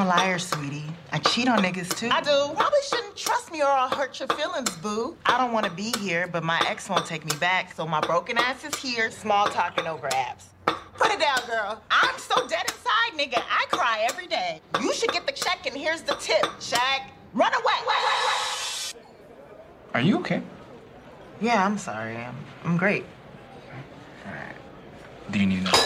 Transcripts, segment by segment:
I'm a liar, sweetie. I cheat on niggas too. I do. Probably shouldn't trust me or I'll hurt your feelings, boo. I don't want to be here, but my ex won't take me back, so my broken ass is here, small talking over apps. Put it down, girl. I'm so dead inside, nigga. I cry every day. You should get the check, and here's the tip, Shaq. Run away. Are you okay? Yeah, I'm sorry. I'm, I'm great. Do you need another?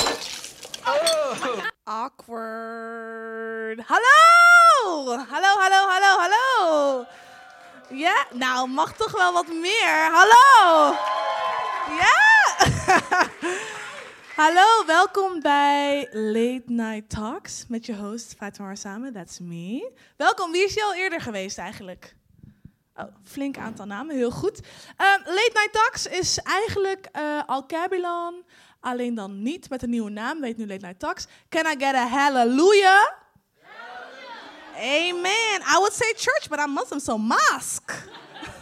Oh. Awkward. Hallo! Hallo, hallo, hallo, hallo. Ja, nou, mag toch wel wat meer. Hallo! Ja! hallo, welkom bij Late Night Talks met je host Fatima Samen, that's me. Welkom, wie is je al eerder geweest eigenlijk? Oh, flink aantal namen, heel goed. Ehm, Late Night Talks is eigenlijk uh, Alcabilon, alleen dan niet met een nieuwe naam, weet nu Late Night Talks. Can I get a hallelujah? Amen. I would say church, but I'm Muslim, so mosque.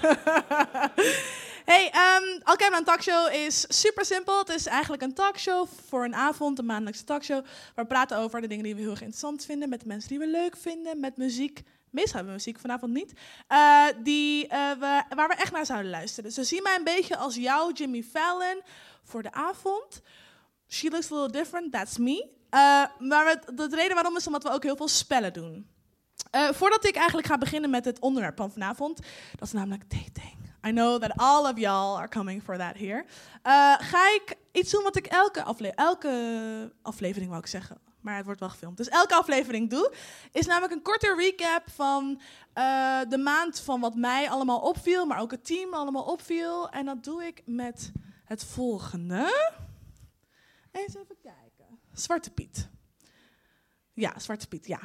hey, um, Alcabilon Talkshow is super simpel. Het is eigenlijk een talkshow voor een avond, een maandelijkse talkshow. Waar we praten over de dingen die we heel erg interessant vinden, met de mensen die we leuk vinden, met muziek Meestal hebben we muziek, vanavond niet. Uh, die, uh, we, waar we echt naar zouden luisteren. Dus zie mij een beetje als jouw Jimmy Fallon voor de avond. She looks a little different, that's me. Uh, maar de reden waarom is omdat we ook heel veel spellen doen. voordat ik eigenlijk ga beginnen met het onderwerp van vanavond, dat is namelijk dating. I know that all of y'all are coming for that here. ga ik iets doen wat ik elke, afle elke aflevering, wou ik zeggen, maar het wordt wel gefilmd. Dus elke aflevering doe, is namelijk een korte recap van uh, de maand van wat mij allemaal opviel, maar ook het team allemaal opviel. En dat doe ik met het volgende. Eens even kijken. Zwarte Piet. Ja, Zwarte Piet, ja.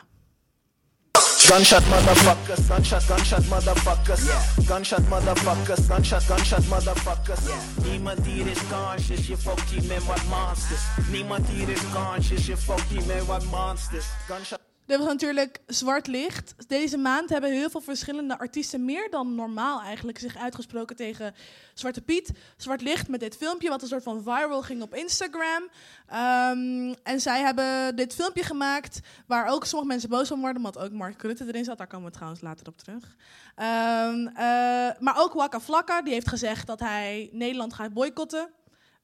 Gunshot motherfuckers, gunshot, gunshot motherfuckers. Gunshot motherfuckers, gunshot, gunshot motherfuckers. Yeah. Niemand hier is conscious, je fokt hier met wat monsters. Niemand hier is conscious, je fokt hier met wat monsters. Gunshot. Dit was natuurlijk Zwart Licht. Deze maand hebben heel veel verschillende artiesten meer dan normaal eigenlijk zich uitgesproken tegen Zwarte Piet. Zwart Licht met dit filmpje, wat een soort van viral ging op Instagram. Um, en zij hebben dit filmpje gemaakt waar ook sommige mensen boos van worden, omdat ook Mark Rutte erin zat. Daar komen we trouwens later op terug. Um, uh, maar ook Waka Flakka, die heeft gezegd dat hij Nederland gaat boycotten.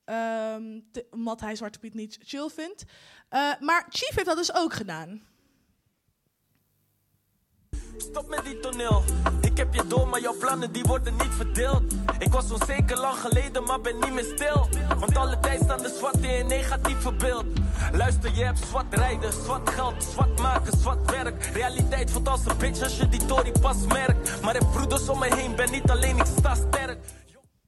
Um, omdat hij Zwarte Piet niet chill vindt. Uh, maar Chief heeft dat dus ook gedaan. Stop met die toneel. Ik heb je door, maar jouw plannen die worden niet verdeeld. Ik was onzeker lang geleden, maar ben niet meer stil. Want alle tijd staan de zwarte in negatieve beeld. Luister, je hebt zwart rijden, zwart geld, zwart maken, zwart werk. Realiteit voelt als een bitch als je die Tory pas merkt. Maar ik broeders om me heen, ben niet alleen, ik sta sterk.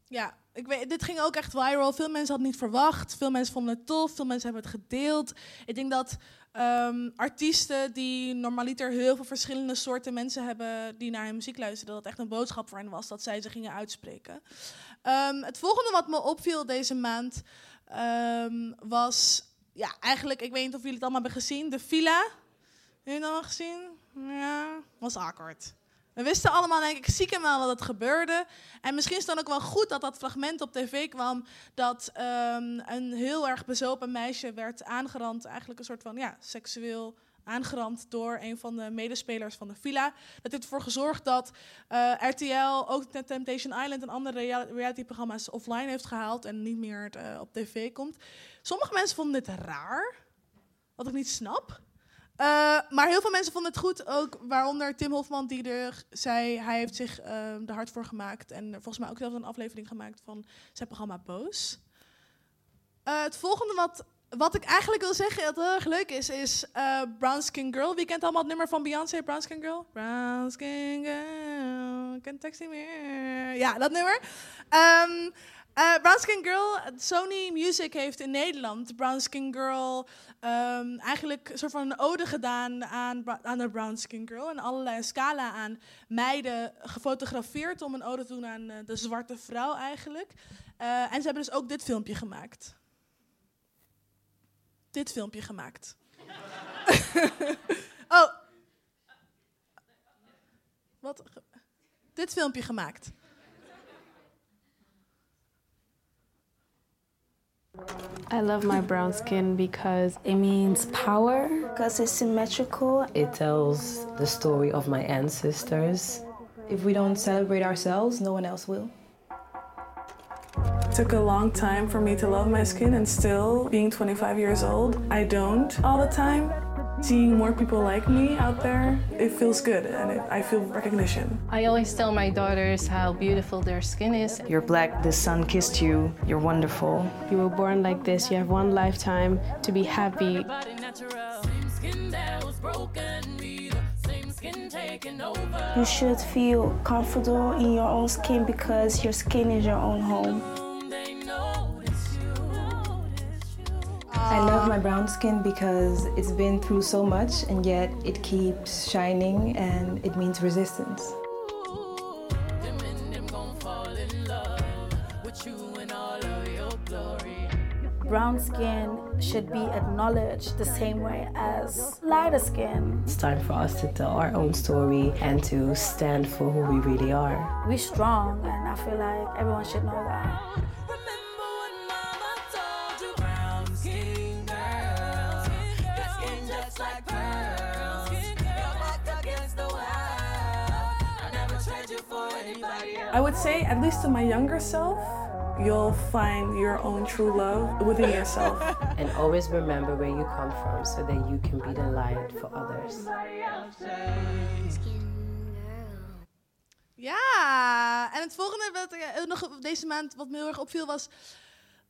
Ja, ik weet, dit ging ook echt viral. Veel mensen hadden niet verwacht. Veel mensen vonden het tof. Veel mensen hebben het gedeeld. Ik denk dat um, artiesten die normaliter heel veel verschillende soorten mensen hebben die naar hun muziek luisteren, dat het echt een boodschap voor hen was dat zij ze gingen uitspreken. Um, het volgende wat me opviel deze maand um, was, ja, eigenlijk, ik weet niet of jullie het allemaal hebben gezien, de villa. Hebben jullie het allemaal gezien? Ja, was awkward. We wisten allemaal, denk ik, ziek en wel dat het gebeurde. En misschien is het dan ook wel goed dat dat fragment op tv kwam. Dat um, een heel erg bezopen meisje werd aangerand. Eigenlijk een soort van ja, seksueel aangerand door een van de medespelers van de villa. Dat heeft ervoor gezorgd dat uh, RTL ook Temptation Island en andere realityprogramma's offline heeft gehaald. En niet meer uh, op tv komt. Sommige mensen vonden dit raar. Wat ik niet snap. Uh, maar heel veel mensen vonden het goed, ook waaronder Tim Hofman, die er zei, hij heeft zich uh, er hard voor gemaakt. En volgens mij ook zelfs een aflevering gemaakt van zijn programma Boos. Uh, het volgende wat, wat ik eigenlijk wil zeggen, dat heel erg leuk is, is Brown Skin Girl. Wie kent allemaal het nummer van Beyoncé, Brown Skin Girl? Brown Skin Girl, can't text meer. Ja, dat nummer. Um, Uh, Brown Skin Girl, Sony Music heeft in Nederland Brown Skin Girl um, eigenlijk een soort van een ode gedaan aan, aan de Brown Skin Girl. En allerlei scala aan meiden gefotografeerd om een ode te doen aan uh, de zwarte vrouw eigenlijk. Uh, en ze hebben dus ook dit filmpje gemaakt. Dit filmpje gemaakt. oh. Wat? Dit filmpje gemaakt. I love my brown skin because it means power. Because it's symmetrical. It tells the story of my ancestors. If we don't celebrate ourselves, no one else will. It took a long time for me to love my skin, and still, being 25 years old, I don't all the time. Seeing more people like me out there, it feels good and it, I feel recognition. I always tell my daughters how beautiful their skin is. You're black, the sun kissed you, you're wonderful. You were born like this, you have one lifetime to be happy. You should feel comfortable in your own skin because your skin is your own home. I love my brown skin because it's been through so much and yet it keeps shining and it means resistance. Brown skin should be acknowledged the same way as lighter skin. It's time for us to tell our own story and to stand for who we really are. We're strong, and I feel like everyone should know that. I would say, at least to my younger self, you'll find your own true love within yourself. And always remember where you come from so that you can be the light for others. Ja, en het volgende wat eh, nog deze maand wat me heel erg opviel was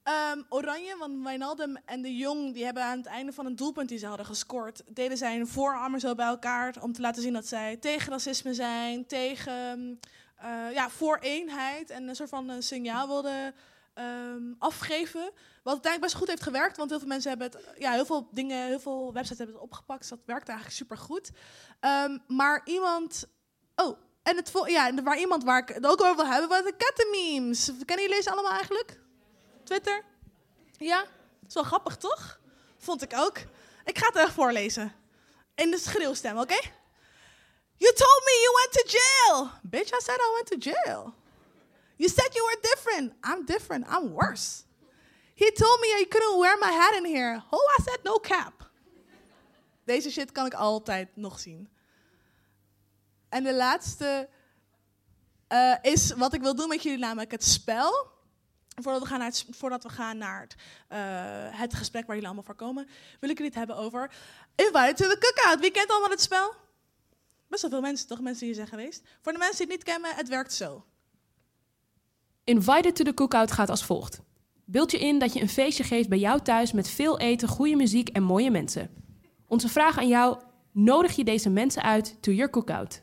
ehm, Oranje. Want Wijnaldum en de Jong die hebben aan het einde van een doelpunt die ze hadden gescoord, deden zij hun voorarmen zo bij elkaar om te laten zien dat zij tegen racisme zijn, tegen eh, ja, voor eenheid en een soort van een signaal wilden ehm, afgeven. Wat uiteindelijk best goed heeft gewerkt, want heel veel mensen hebben het, ja, heel veel dingen, heel veel websites hebben het opgepakt. Dus dat werkt eigenlijk super goed. maar iemand, oh, en het ja, waar iemand waar ik het ook over wil hebben, was de kattenmemes. Kennen jullie ze allemaal eigenlijk? Twitter? Ja? Dat is wel grappig, toch? Vond ik ook. Ik ga het echt voorlezen. In de schreeuwstem, oké? You told me you went to jail. Bitch, I said I went to jail. You said you were different. I'm different. I'm worse. He told me you couldn't wear my hat in here. Oh, I said no cap. Deze shit kan ik altijd nog zien. En de laatste uh, is wat ik wil doen met jullie, namelijk het spel. Voordat we gaan naar het, voordat we gaan naar het, uh, het gesprek waar jullie allemaal voor komen, wil ik jullie het hebben over Invite to the Cookout. Wie kent allemaal het spel? Best wel veel mensen, toch? Mensen die hier zijn geweest. Voor de mensen die het niet kennen, het werkt zo. Invited to the Cookout gaat als volgt. Beeld je in dat je een feestje geeft bij jou thuis met veel eten, goede muziek en mooie mensen. Onze vraag aan jou, nodig je deze mensen uit to your cookout?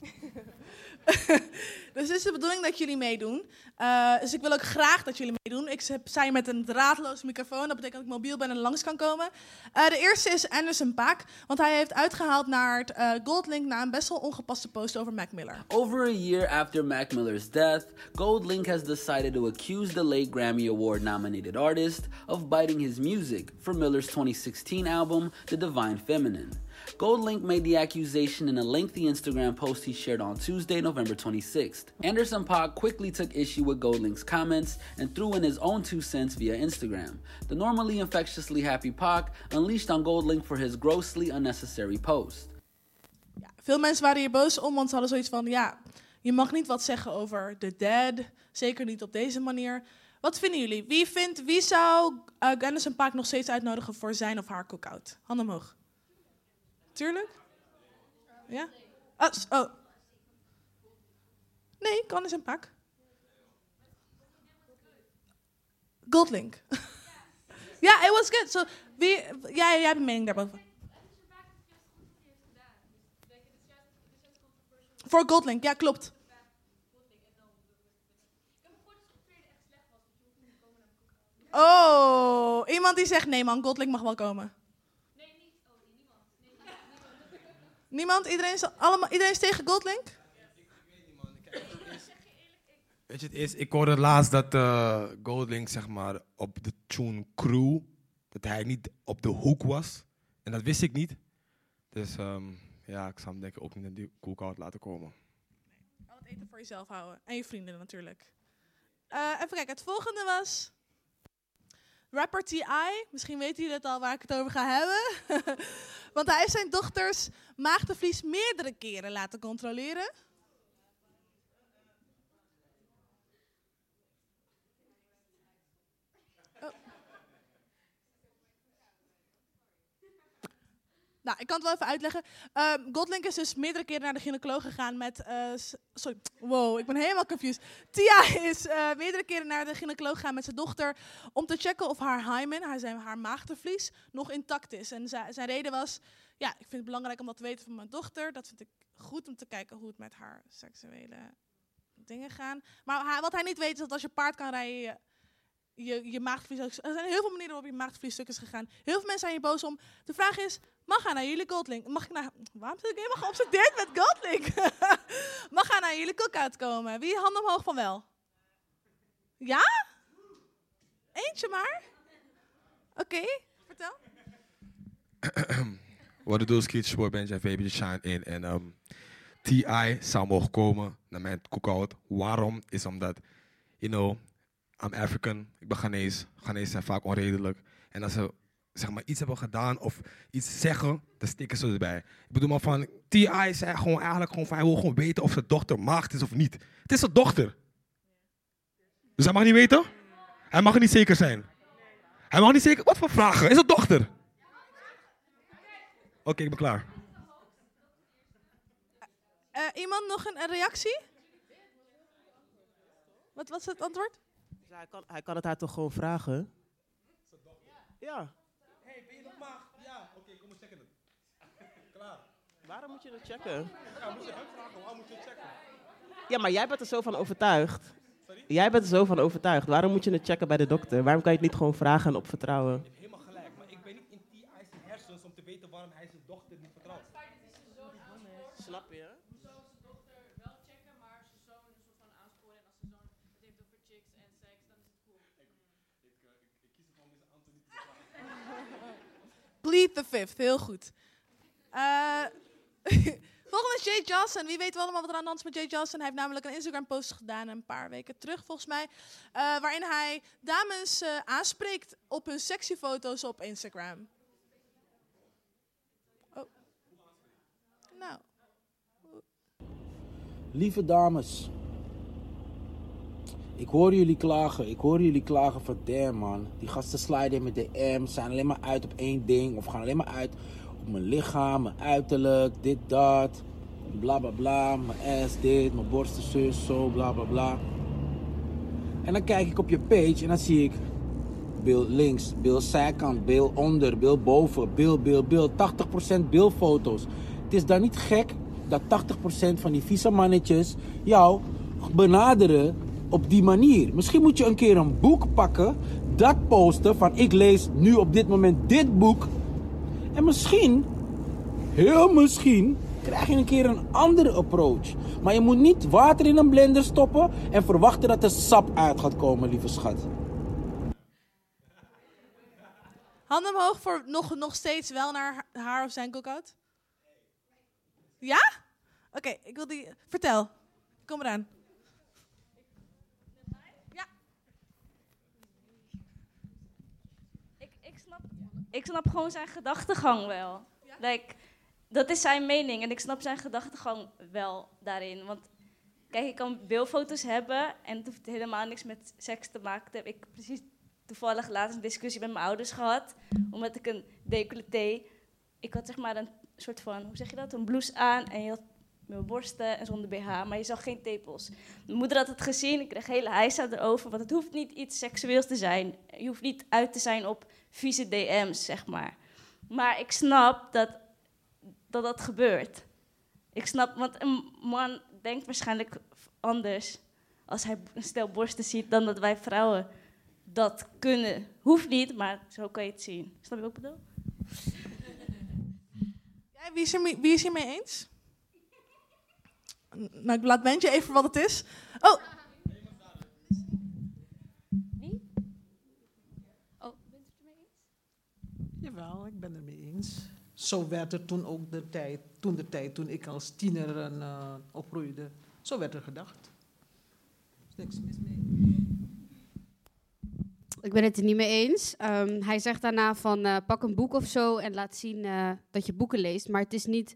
dus het is de bedoeling dat jullie meedoen. Uh, dus ik wil ook graag dat jullie meedoen. Ik sta met een draadloze microfoon. Dat betekent dat ik mobiel ben en langs kan komen. Uh, de eerste is Anderson Paak. Want hij heeft uitgehaald naar het uh, Goldlink... na een best wel ongepaste post over Mac Miller. Over a year after Mac Miller's death... Goldlink has decided to accuse the late Grammy Award-nominated artist... of biting his music for Miller's 2016 album, The Divine Feminine. Goldlink made the accusation in a lengthy Instagram post he shared on Tuesday, November 26th. Anderson Paak quickly took issue with Goldlink's comments and threw in his own two cents via Instagram. The normally infectiously happy Paak unleashed on Goldlink for his grossly unnecessary post. Veel mensen waren hier boos om, want ze hadden zoiets van: ja, je mag niet wat zeggen over de dead, zeker niet op deze manier. Wat vinden jullie? Wie, vindt, wie zou uh, Anderson Paak nog steeds uitnodigen voor zijn of haar cookout? Handen omhoog. Tuurlijk? Ja? Oh, oh. Nee, kan eens een pak. Goldlink. ja, it was good. So, wie, jij, jij hebt een mening daarboven. Voor Goldlink, ja, klopt. Oh, iemand die zegt nee man, Goldlink mag wel komen. Niemand? Iedereen is, allemaal, iedereen is tegen Goldlink? Weet je, het is, ik hoorde laatst dat uh, Goldlink zeg maar, op de tune Crew, dat hij niet op de hoek was. En dat wist ik niet. Dus um, ja, ik zou hem denk ik ook niet in die koelkast laten komen. Nee, al het eten voor jezelf houden. En je vrienden natuurlijk. Uh, even kijken, het volgende was... Rapper T.I., misschien weten jullie het al waar ik het over ga hebben. Want hij heeft zijn dochters maagdenvlies meerdere keren laten controleren. Nou, ik kan het wel even uitleggen. Godlink is dus meerdere keren naar de gynaecoloog gegaan met... eh, sorry, wow, ik ben helemaal confused. Tia is eh, meerdere keren naar de gynaecoloog gegaan met zijn dochter... om te checken of haar hymen, haar, zijn, haar maagdenvlies, nog intact is. En zi- zijn reden was... Ja, ik vind het belangrijk om dat te weten van mijn dochter. Dat vind ik goed om te kijken hoe het met haar seksuele dingen gaan. Maar wat hij niet weet is dat als je paard kan rijden... Je, je, je maagdvlies ook- Er zijn heel veel manieren waarop je maagdvlies stuk is gegaan. Heel veel mensen zijn hier boos om. De vraag is, mag hij naar jullie Goldlink? Mag ik naar... Waarom zit ik helemaal geobsedeerd met Goldlink? mag hij naar jullie cookout komen? Wie handen omhoog van wel? Ja? Eentje maar? Oké, vertel. Wat ik doe is Keith Sport, ben Shine in. En ehm, T.I. zou mogen komen naar mijn cookout. Waarom? Is omdat, you know, I'm African. Ik ben Ghanese. Ghanese zijn vaak onredelijk. En als ze zeg maar, iets hebben gedaan of iets zeggen, dan stikken ze erbij. Ik bedoel maar van, T.I. zei gewoon eigenlijk gewoon van, hij wil gewoon weten of zijn dochter maagd is of niet. Het is zijn dochter. Dus hij mag niet weten? Hij mag niet zeker zijn. Hij mag niet zeker... Wat voor vragen? Is het dochter? Oké, ik ben klaar. Eh, iemand nog een, een reactie? Wat was het antwoord? Ja, hij, kan, hij kan het haar toch gewoon vragen? Ja. Hey, ben je nog maag? Ja, oké, kom eens checken het. Klaar. Waarom moet je het checken? Ja, moet je hem vragen, waarom moet je het checken? Ja, maar jij bent er zo van overtuigd. Jij bent er zo van overtuigd. Waarom moet je het checken bij de dokter? Waarom kan je het niet gewoon vragen en op vertrouwen? Helemaal gelijk, maar ik ben niet in die zijn hersens om te weten waarom hij zijn dochter niet vertrouwt. Snap je? Plead the fifth, heel goed. Eh, volgende is Jay Johnson. Wie weet wel allemaal wat er aan de hand is met Jay Johnson. Hij heeft namelijk een Instagram-post gedaan een paar weken terug, volgens mij. eh, waarin hij dames eh, aanspreekt op hun sexy foto's op Instagram. Oh. Nou. Lieve dames, ik hoor jullie klagen. Ik hoor jullie klagen van man. Die gasten sliden in mijn DM, zijn alleen maar uit op één ding. Of gaan alleen maar uit op mijn lichaam, mijn uiterlijk, dit, dat. Bla bla bla, mijn ass dit, mijn borsten zus, zo, bla bla bla. En dan kijk ik op je page en dan zie ik beeld links, beeld zijkant, beeld onder, beeld boven, beeld, beeld, beeld. 80% beeldfoto's. Het is dan niet gek dat 80% van die vieze mannetjes jou benaderen op die manier. Misschien moet je een keer een boek pakken, dat posten van ik lees nu op dit moment dit boek. En misschien, heel misschien, krijg je een keer een andere approach. Maar je moet niet water in een blender stoppen en verwachten dat er sap uit gaat komen, lieve schat. Handen omhoog voor nog, nog steeds wel naar ha- haar of zijn cookout. Ja? Oké, ik wil die... Vertel. Kom eraan. Ik, ik, snap, ik snap gewoon zijn gedachtegang wel. Like, dat is zijn mening en ik snap zijn gedachtegang wel daarin. Want kijk, ik kan beeldfoto's hebben en het hoeft helemaal niks met seks te maken. Ik precies toevallig laatst een discussie met mijn ouders gehad. Omdat ik een decolleté... Ik had zeg maar een soort van, hoe zeg je dat? Een blouse aan en je had mijn borsten en zonder BH, maar je zag geen tepels. Mijn moeder had het gezien, ik kreeg hele heisa erover, want het hoeft niet iets seksueels te zijn. Je hoeft niet uit te zijn op vieze DM's, zeg maar. Maar ik snap dat dat, dat gebeurt. Ik snap, want een man denkt waarschijnlijk anders als hij een stel borsten ziet dan dat wij vrouwen dat kunnen. Hoeft niet, maar zo kan je het zien. Snap je wat ik bedoel? Wie, is er, wie is hiermee eens? Nou, ik laat Bentje even wat het is. Oh, Jawel, ik ben het mee eens. Zo werd er toen ook de tijd, toen de tijd, toen ik als tiener een, eh, opgroeide, zo werd er gedacht. Niks mis mee. Ik ben het er niet mee eens. Ehm, hij zegt daarna van eh, pak een boek of zo en laat zien eh, dat je boeken leest. Maar het is niet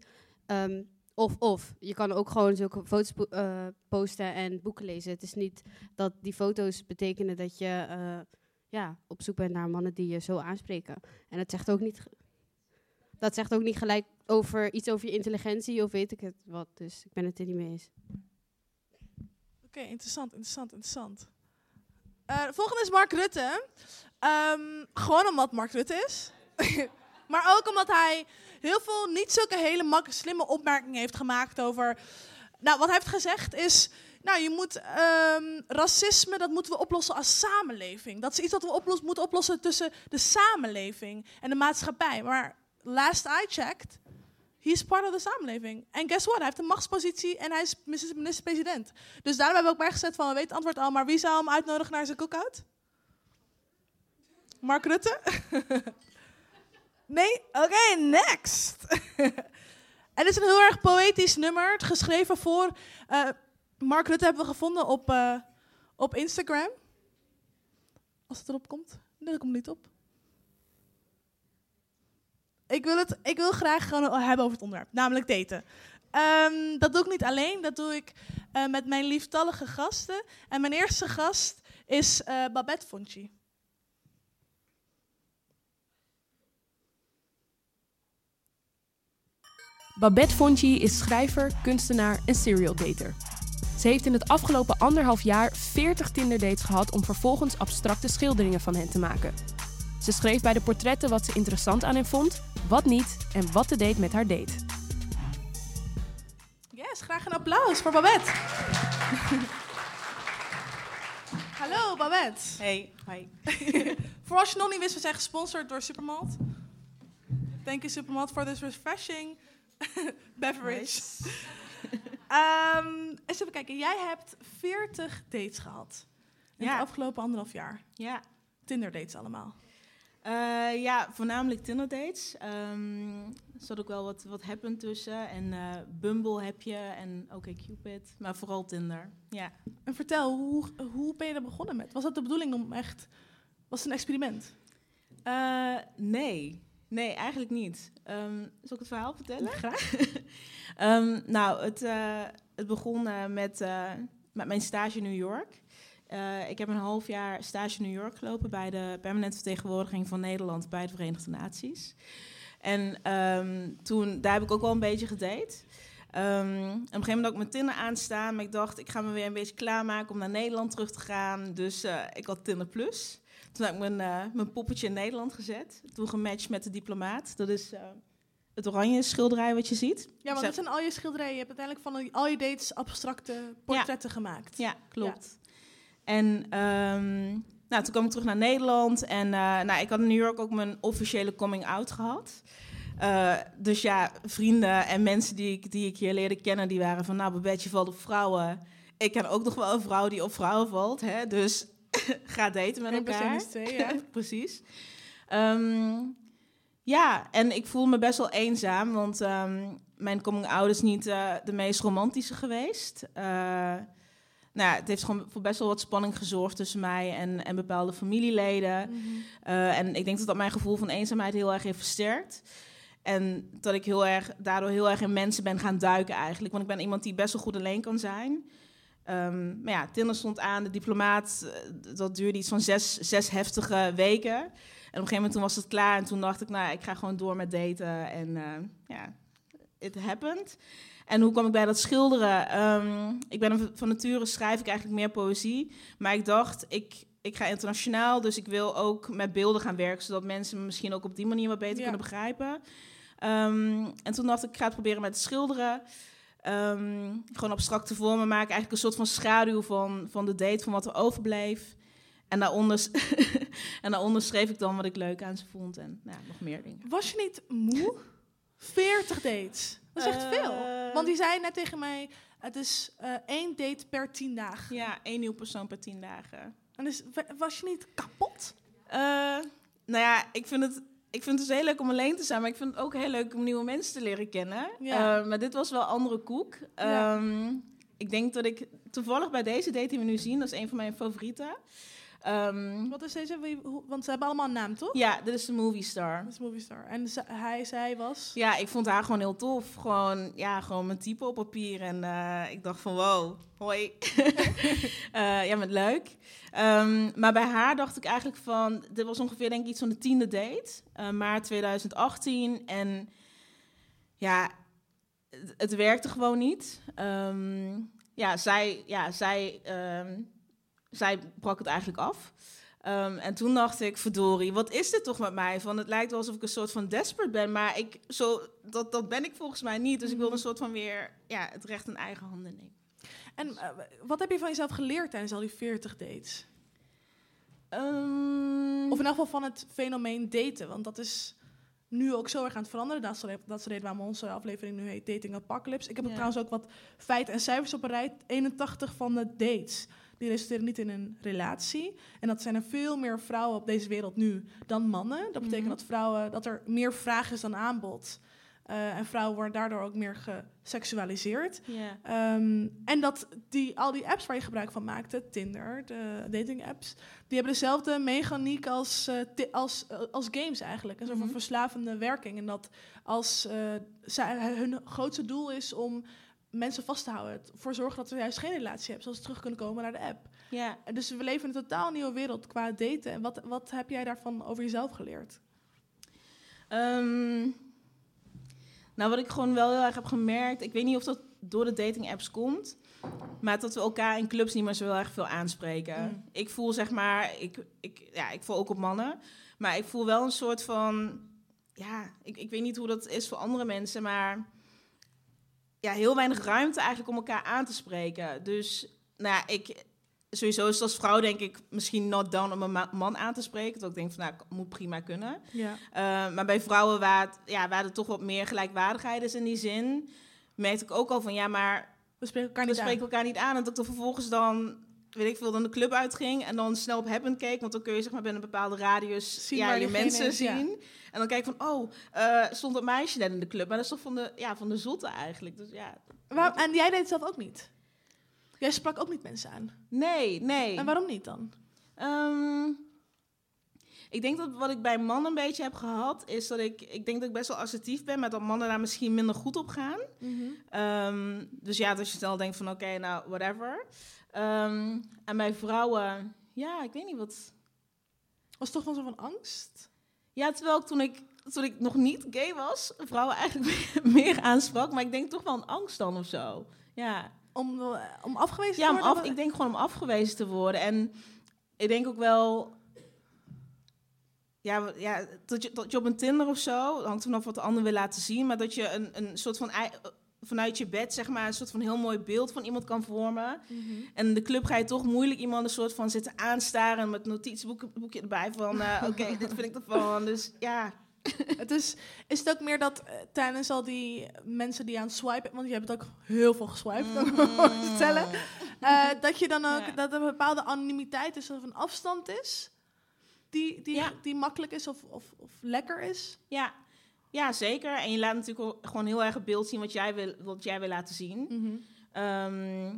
ehm, of-of. Je kan ook gewoon zulke foto's eh, posten en boeken lezen. Het is niet dat die foto's betekenen dat je eh, ja, op zoek bent naar mannen die je zo aanspreken. En het zegt ook niet, dat zegt ook niet gelijk over iets over je intelligentie of weet ik het wat. Dus ik ben het er niet mee eens. Oké, interessant, interessant, interessant. Eh, de volgende is Mark Rutte. Ehm, gewoon omdat Mark Rutte is. maar ook omdat hij heel veel niet zulke hele mak slimme opmerkingen heeft gemaakt over... Nou, wat hij heeft gezegd is... Nou, je moet ehm, racisme, dat moeten we oplossen als samenleving. Dat is iets wat we moeten oplossen tussen de samenleving en de maatschappij. Maar last I checked, he is part of the samenleving. En guess what? Hij heeft een machtspositie en hij is minister-president. Dus daarom hebben we ook bijgezet van, we weten het antwoord al, maar wie zou hem uitnodigen naar zijn cookout? Mark Rutte? nee? Oké, next. en dit is een heel erg poëtisch nummer, het geschreven voor... eh, Mark Rutte hebben we gevonden op, eh, op Instagram. Als het erop komt. Nee, dat komt niet op. Ik wil, het, ik wil graag gewoon hebben over het onderwerp, namelijk daten. Ehm, dat doe ik niet alleen, dat doe ik eh, met mijn lieftallige gasten. En mijn eerste gast is Babette Fonchi. Babette Fonchi is schrijver, kunstenaar en serial dater. Ze heeft in het afgelopen anderhalf jaar 40 Tinder-dates gehad om vervolgens abstracte schilderingen van hen te maken. Ze schreef bij de portretten wat ze interessant aan hen vond, wat niet en wat de date met haar deed. Yes, graag een applaus voor Babette. Hallo Babette. Hey, hi. voor als je nog niet wist, we zijn gesponsord door Supermalt. Thank you Supermalt for this refreshing beverage. Eens even kijken, jij hebt 40 dates gehad in Ja. het afgelopen anderhalf jaar. Ja. Tinder dates allemaal. Eh, ja, voornamelijk Tinder dates. Er zat ook wel wat, wat happen tussen. En eh, Bumble heb je en OkCupid. Maar vooral Tinder, ja. En vertel, hoe, hoe ben je er begonnen met? Was dat de bedoeling om echt... Was het een experiment? Eh, nee. Nee, eigenlijk niet. Ehm, zal ik het verhaal vertellen? Graag. Ehm, nou, het, eh, het begon eh, met, eh, met mijn stage in New York. Ik heb een half jaar stage in New York gelopen bij de permanente vertegenwoordiging van Nederland bij de Verenigde Naties. En ehm, toen, daar heb ik ook wel een beetje gedate. Op een gegeven moment had ik mijn Tinder aanstaan, maar ik dacht, ik ga me weer een beetje klaarmaken om naar Nederland terug te gaan. Dus ik had Tinder Plus. Toen heb ik mijn, eh, mijn poppetje in Nederland gezet. Toen gematcht met de diplomaat. Dat is eh, het oranje schilderij wat je ziet. Ja, want dat zijn al je schilderijen. Je hebt uiteindelijk van al je dates abstracte portretten gemaakt. Ja, klopt. En ehm, nou, toen kwam ik terug naar Nederland. En eh, nou, ik had in New York ook mijn officiële coming out gehad. Eh, dus ja, vrienden en mensen die ik, die ik hier leerde kennen, die waren van, nou, Babette, je valt op vrouwen. Ik ken ook nog wel een vrouw die op vrouwen valt, hè? dus ga daten met elkaar. twee, ja. Precies. Ehm, ja, en ik voel me best wel eenzaam, want ehm, mijn coming out is niet eh, de meest romantische geweest. Eh, nou, ja, het heeft gewoon voor best wel wat spanning gezorgd tussen mij en, en bepaalde familieleden. Mhm. Eh, en ik denk dat dat mijn gevoel van eenzaamheid heel erg heeft versterkt. En dat ik heel erg, daardoor heel erg in mensen ben gaan duiken eigenlijk. Want ik ben iemand die best wel goed alleen kan zijn. Ehm, maar ja, Tinder stond aan, de diplomaat, eh, dat duurde iets van zes, zes heftige weken. En op een gegeven moment toen was het klaar en toen dacht ik, nou, ik ga gewoon door met daten. En eh, ja, it happened. En hoe kwam ik bij dat schilderen? Ehm, ik ben van nature schrijf ik eigenlijk meer poëzie. Maar ik dacht, ik, ik ga internationaal, dus ik wil ook met beelden gaan werken, zodat mensen me misschien ook op die manier wat beter Ja. kunnen begrijpen. Ehm, en toen dacht ik, ik ga het proberen met schilderen. Ehm, gewoon abstracte vormen maken, eigenlijk een soort van schaduw van, van de date, van wat er overbleef. En daaronder, en daaronder schreef ik dan wat ik leuk aan ze vond en nou, ja, nog meer dingen. Was je niet moe? 40 dates. Dat is echt veel. Eh. Want die zei net tegen mij, het is eh, één date per 10 dagen. Ja, één nieuw persoon per 10 dagen. En dus wa- was je niet kapot? Eh, nou ja, ik vind, het, ik vind het dus heel leuk om alleen te zijn, maar ik vind het ook heel leuk om nieuwe mensen te leren kennen. Ja. Eh, maar dit was wel andere koek. Ja. Ehm, ik denk dat ik toevallig bij deze date die we nu zien, dat is een van mijn favorieten. Ehm, Wat is deze? Want ze hebben allemaal een naam, toch? ja, dit is de movie star. Dat is Movie Star. En ze- hij, zij was... Ja, ik vond haar gewoon heel tof. Gewoon, ja, gewoon mijn type op papier. En eh, ik dacht van, wow, hoi. Eh, ja, met leuk. Ehm, maar bij haar dacht ik eigenlijk van... Dit was ongeveer denk ik iets van de tiende date. eh, maart 2018. En ja, het, het werkte gewoon niet. Ehm, ja, zij, ja zij, zij brak het eigenlijk af. Ehm, en toen dacht ik, verdorie, wat is dit toch met mij? Van, het lijkt wel alsof ik een soort van desperate ben, maar ik, zo, dat, dat ben ik volgens mij niet. Dus ik wil een soort van weer ja, het recht in eigen handen nemen. En eh, wat heb je van jezelf geleerd tijdens al die 40 dates? Ehm, Of in elk geval van het fenomeen daten. Want dat is nu ook zo erg aan het veranderen. Dat is, dat is de reden waarom onze aflevering nu heet Dating Apocalypse. Ik heb ook Ja. trouwens ook wat feiten en cijfers op een rij. 81 van de dates die resulteren niet in een relatie. En dat zijn er veel meer vrouwen op deze wereld nu dan mannen. Dat betekent Mhm. dat, vrouwen, dat er meer vraag is dan aanbod. Eh, en vrouwen worden daardoor ook meer geseksualiseerd. Ehm, en dat die, al die apps waar je gebruik van maakte, Tinder, de dating apps, die hebben dezelfde mechaniek als, eh, als, eh, als games eigenlijk. Een soort van Mhm. verslavende werking. En dat als zij, hun grootste doel is om mensen vast te houden. Ervoor zorgen dat ze juist geen relatie hebben, zodat ze terug kunnen komen naar de app. Ja. En Dus we leven in een totaal nieuwe wereld qua daten. En wat, wat heb jij daarvan over jezelf geleerd? Ehm, nou, wat ik gewoon wel heel erg heb gemerkt, ik weet niet of dat door de dating apps komt, maar dat we elkaar in clubs niet meer zo heel erg veel aanspreken. Mm. Ik voel zeg maar, ik, ik, ja, ik voel ook op mannen, maar ik voel wel een soort van, ja, ik, ik weet niet hoe dat is voor andere mensen, maar ja, heel weinig ruimte eigenlijk om elkaar aan te spreken. Dus, nou ja, ik, sowieso is het als vrouw denk ik misschien not down om een ma- man aan te spreken. Dat ik denk van, nou, moet prima kunnen. Ja. Uh, maar bij vrouwen waar, het, ja, waar er toch wat meer gelijkwaardigheid is in die zin, merkte ik ook al van ja, maar we spreken elkaar we niet spreken aan. elkaar niet aan. En dat ik dan vervolgens dan, weet ik veel, dan de club uitging en dan snel op Happen keek, want dan kun je zeg maar binnen een bepaalde radius Zien ja, waar je mensen is, ja. zien. En dan kijk van, oh, uh, stond dat meisje net in de club. Maar dat is toch van de, ja, van de zotte eigenlijk. Dus ja. En jij deed het zelf ook niet? Jij sprak ook niet mensen aan? Nee, nee. En waarom niet dan? Ehm, ik denk dat wat ik bij mannen een beetje heb gehad, is dat ik, ik denk dat ik best wel assertief ben, maar dat mannen daar misschien minder goed op gaan. Ehm, dus ja, dat je snel denkt van oké, nou, whatever. Ehm, en bij vrouwen, ja, ik weet niet wat... Was het toch wel zo van angst? Ja, terwijl ik toen ik, toen ik nog niet gay was, vrouwen eigenlijk meer aansprak, maar ik denk toch wel een angst dan of zo. Ja. Om, eh, om afgewezen ja, te om worden? af, ik denk gewoon om afgewezen te worden. En ik denk ook wel... Ja, ja dat, je, dat je op een Tinder of zo, hangt vanaf wat de ander wil laten zien, maar dat je een, een soort van vanuit je bed, zeg maar, een soort van heel mooi beeld van iemand kan vormen. Mhm. En in de club ga je toch moeilijk iemand een soort van zitten aanstaren met notitieboekje erbij van, eh, oké, dit vind ik ervan. Dus ja. het is, is het ook meer dat eh, tijdens al die mensen die aan het swipen, want je hebt het ook heel veel geswiped, kan ik me voorstellen, eh, dat je dan ook, dat er een bepaalde anonimiteit is of een afstand is, die, die, die makkelijk is of, of, of lekker is? Ja. ja, zeker. En je laat natuurlijk ook gewoon heel erg het beeld zien wat jij wil, wat jij wil laten zien. Ehm,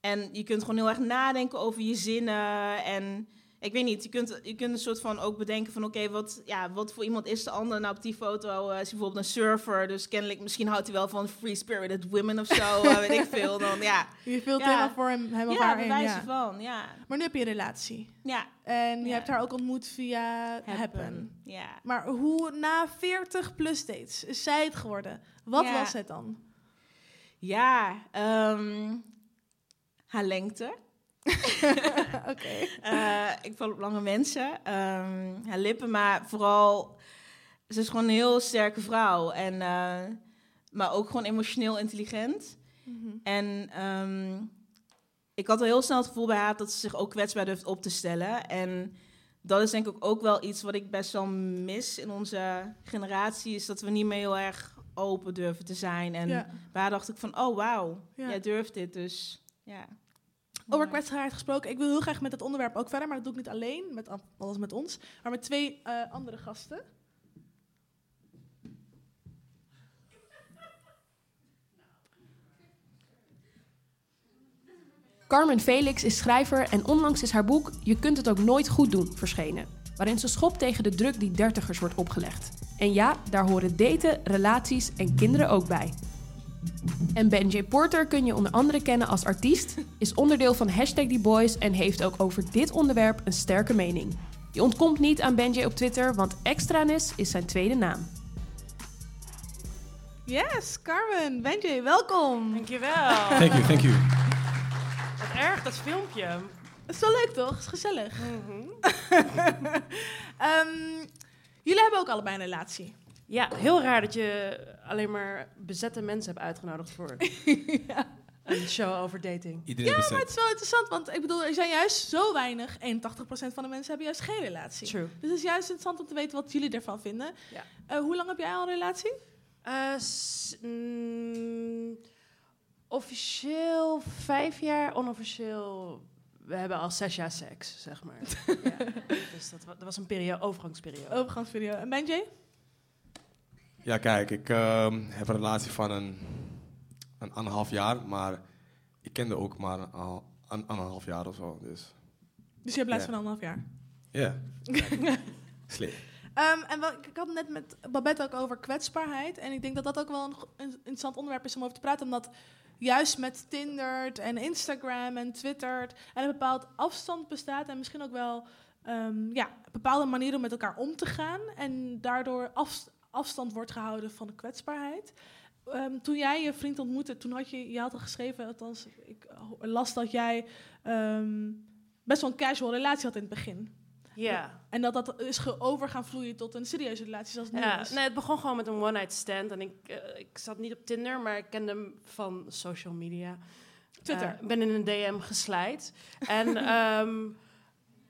en je kunt gewoon heel erg nadenken over je zinnen. En ik weet niet, je kunt, je kunt een soort van ook bedenken van... oké, wat, ja, wat voor iemand is de ander? Nou, op die foto eh, is hij bijvoorbeeld een surfer. Dus kennelijk, misschien houdt hij wel van free-spirited women of zo. eh, weet ik veel. Dan, ja. Je vult Ja. helemaal voor hem, of Ja, haar ja. van, ja. Maar nu heb je een relatie. Ja. En je Ja. hebt haar ook ontmoet via Happen. Ja. Maar hoe na 40 plus dates is zij het geworden? Wat was het dan? Ja, ehm, haar lengte. Oké. Eh, ik val op lange mensen. Ehm, haar lippen, maar vooral... Ze is gewoon een heel sterke vrouw. En, eh, maar ook gewoon emotioneel intelligent. Mhm. En ehm, ik had al heel snel het gevoel bij haar dat ze zich ook kwetsbaar durft op te stellen. En dat is denk ik ook wel iets wat ik best wel mis in onze generatie. Is dat we niet meer heel erg open durven te zijn. En Ja. haar dacht ik van, oh wauw, Ja. jij durft dit. Dus ja. Over kwetsbaarheid gesproken. Ik wil heel graag met het onderwerp ook verder, maar dat doe ik niet alleen, met, alles met ons, maar met twee eh, andere gasten. Carmen Felix is schrijver en onlangs is haar boek Je kunt het ook nooit goed doen verschenen. Waarin ze schopt tegen de druk die dertigers wordt opgelegd. En ja, daar horen daten, relaties en kinderen ook bij. En Benjay Porter kun je onder andere kennen als artiest, is onderdeel van Hashtag Die Boys en heeft ook over dit onderwerp een sterke mening. Je ontkomt niet aan Benjay op Twitter, want extranis is zijn tweede naam. Yes, Carmen, Benjay, welkom. Dankjewel. Thank you, thank you. Wat erg, dat filmpje. Het is wel leuk toch? Het is gezellig. Mhm. Ehm, jullie hebben ook allebei een relatie. Ja, heel raar dat je alleen maar bezette mensen hebt uitgenodigd voor een show over dating. Iedereen ja, bezet. maar het is wel interessant, want ik bedoel, er zijn juist zo weinig. 81% van de mensen hebben juist geen relatie. True. Dus het is juist interessant om te weten wat jullie ervan vinden. Ja. Eh, hoe lang heb jij al een relatie? Eh, mm, officieel vijf jaar, onofficieel. We hebben al zes jaar seks, zeg maar. ja. Dus dat, dat was een periode, overgangsperiode. Overgangsperiode. En Benjay? Ja, kijk, ik ehm, heb een relatie van een, een anderhalf jaar, maar ik kende ook maar een, al- een anderhalf jaar of zo. Dus Dus je hebt les Ja. van anderhalf jaar. ja, slim. Ehm, en wel, ik had het net met Babette ook over kwetsbaarheid. En ik denk dat dat ook wel een, interessant onderwerp is om over te praten. Omdat juist met Tinder en Instagram en Twitter er een bepaald afstand bestaat. En misschien ook wel ehm, ja, bepaalde manieren om met elkaar om te gaan. En daardoor afs- afstand wordt gehouden van de kwetsbaarheid. Ehm, toen jij je vriend ontmoette, toen had je, je had al geschreven, althans, ik las dat jij ehm, best wel een casual relatie had in het begin. Ja. En dat dat is over gaan vloeien tot een serieuze relatie zoals het nu Ja, is. nee, het begon gewoon met een one-night stand. En ik, eh, ik zat niet op Tinder, maar ik kende hem van social media. Twitter. Eh, Ik ben in een DM geslijd. en ehm,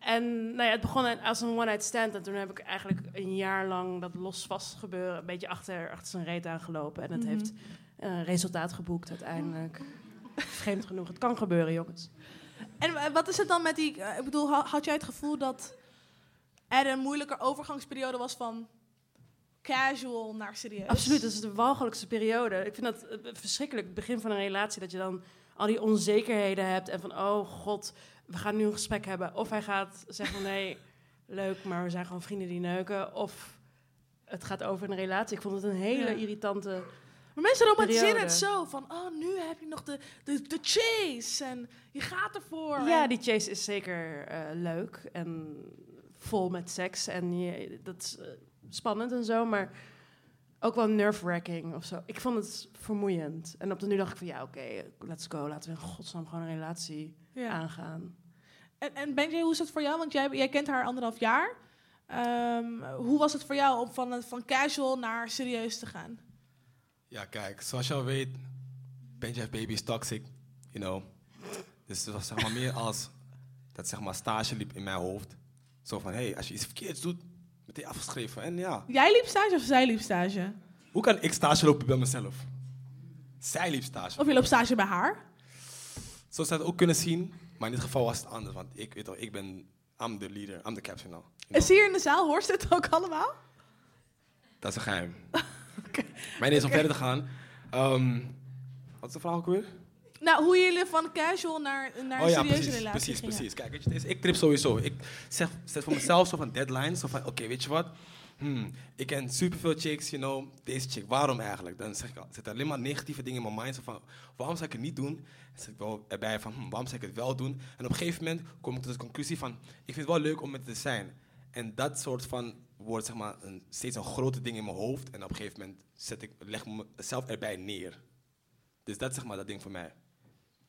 en nou ja, het begon als een one-night stand. En toen heb ik eigenlijk een jaar lang dat los vast gebeuren... een beetje achter, achter zijn reet aangelopen. En het Mhm. heeft een resultaat geboekt uiteindelijk. Vreemd genoeg. Het kan gebeuren, jongens. En eh, wat is het dan met die... eh, ik bedoel, ha- had jij het gevoel dat er een moeilijke overgangsperiode was van casual naar serieus? Absoluut, dat is de walgelijkste periode. Ik vind dat eh, verschrikkelijk, het begin van een relatie, dat je dan al die onzekerheden hebt en van, oh god, we gaan nu een gesprek hebben. Of hij gaat zeggen, nee, leuk, maar we zijn gewoon vrienden die neuken. Of het gaat over een relatie. Ik vond het een hele Ja. irritante Maar mensen romantiseren het zo van, oh, nu heb je nog de, de, de chase en je gaat ervoor. Ja, die chase is zeker eh, leuk en vol met seks. En je, dat is eh, spannend en zo, maar ook wel nerve-wracking of zo. Ik vond het vermoeiend. En op de nu dacht ik van, ja, oké, let's go. Laten we in godsnaam gewoon een relatie Ja. aangaan. En, en Benji, hoe is het voor jou? Want jij, jij kent haar anderhalf jaar. Ehm, hoe was het voor jou om van, van casual naar serieus te gaan? Ja, kijk, zoals je al weet, Benji Baby is toxic, you know. Dus het was zeg maar meer als dat zeg maar stage liep in mijn hoofd. Zo van, hé, hey, als je iets verkeerds doet, meteen afgeschreven. En ja, Jij liep stage of zij liep stage? hoe kan ik stage lopen bij mezelf? Zij liep stage. Of je loopt stage bij haar? Zo zou het ook kunnen zien, maar in dit geval was het anders. Want ik weet toch, ik ben, I'm the leader, I'm the captain now. Is hier in de zaal, hoort het ook allemaal? Dat is een geheim. Maar ineens om verder te gaan. ehm, wat is de vraag ook weer? Nou, hoe jullie van casual naar, naar oh een ja, serieuze precies, relatie precies, gingen. precies. Kijk, weet je, is, ik trip sowieso. Ik zeg, zet voor mezelf zo van deadlines. Zo van, oké, weet je wat? Hmm, ik ken superveel chicks, you know. Deze chick, waarom eigenlijk? Dan zeg ik, alleen maar negatieve dingen in mijn mind. Zo van, waarom zou ik het niet doen? Dan zit ik wel erbij van, hmm, waarom zou ik het wel doen? En op een gegeven moment kom ik tot de conclusie van, ik vind het wel leuk om met te zijn. En dat soort van wordt zeg maar een, steeds een grote ding in mijn hoofd. En op een gegeven moment zet ik, leg ik mezelf erbij neer. Dus dat is zeg maar dat ding voor mij.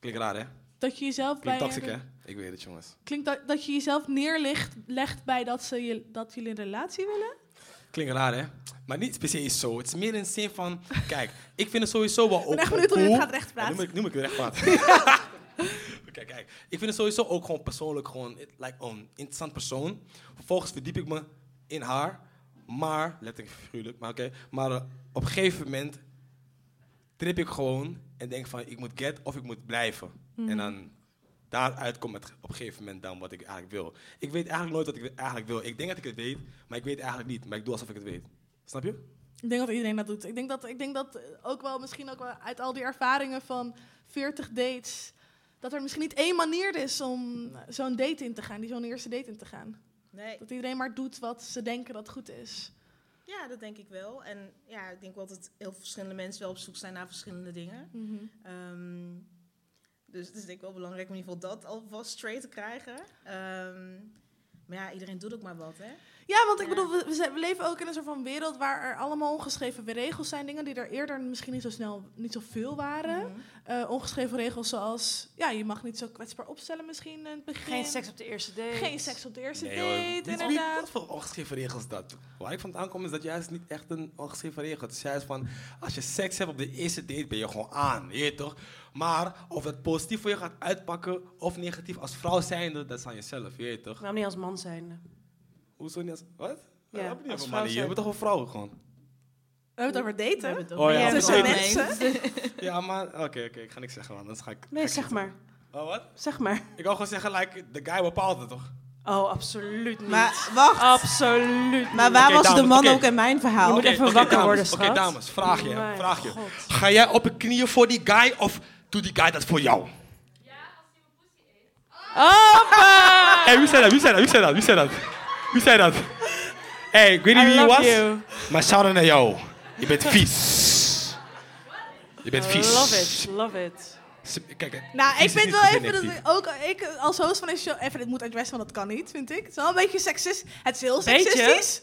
Klinkt raar, hè? Dat je jezelf Klinkt bij... toxic, hè? Ik weet het, jongens. Klinkt dat, dat je jezelf neerlegt legt bij dat, ze je, dat jullie een relatie willen? Klinkt raar, hè? Maar niet precies zo. Het is meer in de zin van... Kijk, ik vind het sowieso wel ook ben echt benieuwd hoe je gaat recht Ja, moet ik, ik weer recht praten. Oké, kijk. Ik vind het sowieso ook gewoon persoonlijk gewoon... Like, een interessant persoon. Vervolgens verdiep ik me in haar. Maar, letterlijk figuurlijk, maar oké. Maar eh, op een gegeven moment trip ik gewoon en denk van... Ik moet get of ik moet blijven. Mhm. En dan... Daaruit komt het op een gegeven moment dan wat ik eigenlijk wil. Ik weet eigenlijk nooit wat ik eigenlijk wil. Ik denk dat ik het weet, maar ik weet het eigenlijk niet. Maar ik doe alsof ik het weet. Snap je? Ik denk dat iedereen dat doet. Ik denk dat, ik denk dat ook wel, misschien ook wel uit al die ervaringen van 40 dates, dat er misschien niet één manier is om zo'n date in te gaan, die zo'n eerste date in te gaan. Nee. Dat iedereen maar doet wat ze denken dat goed is. Ja, dat denk ik wel. En ja, ik denk wel dat heel veel verschillende mensen wel op zoek zijn naar verschillende dingen. Mhm. Ehm, dus het is denk ik wel belangrijk om in ieder geval dat alvast straight te krijgen. Ehm, maar ja, iedereen doet ook maar wat, hè? Ja, want ik bedoel, we, leven ook in een soort van wereld waar er allemaal ongeschreven regels zijn. Dingen die er eerder misschien niet zo snel, niet zo veel waren. Mhm. Eh, ongeschreven regels zoals, ja, je mag niet zo kwetsbaar opstellen misschien in het begin. Geen seks op de eerste date. Geen seks op de eerste Nee, hoor. date, Niet- wie- inderdaad. Wat voor ongeschreven regels is dat? Waar ik vandaan kom is dat juist niet echt een ongeschreven regel. Het is juist van, als je seks hebt op de eerste date, ben je gewoon aan, je toch? Maar of het positief voor je gaat uitpakken of negatief als vrouw zijnde, dat is aan jezelf, je weet toch? Waarom niet als man zijn? Hoezo niet als... Wat? Ja, Ja, heb je niet als over mannen? Je toch een vrouw gewoon? We hebben het over daten. Het Oh ja, Tussen sorry. mensen. Ja, maar oké, oké, ik ga niks zeggen, man. Anders ga ik... ga Nee, ik zeg maar. Oh, wat? Zeg maar. Ik wou gewoon zeggen, like, de guy bepaalt het toch? Oh, absoluut niet. Maar wacht. Absoluut Maar waar was de man ook in mijn verhaal? Je moet even wakker dames, worden, Oké, dames, vraag je, Mijn vraag je. God. Ga jij op je knieën voor die guy of doet die guy dat voor jou? Hoppa! Hé, wie zei dat? Wie zei dat? Wie zei dat? Wie zei dat? Wie zei dat? Hé, hey, ik weet niet I wie je was, you. maar shout-out naar jou. Je bent vies. Je bent vies. Love it, love it. Kijk, het- Nou, ik vind wel even dat ik ook ik als host van een show even dit moet addressen, want dat kan niet, vind ik. Het is wel een beetje seksist. Het is heel Beetje? seksistisch.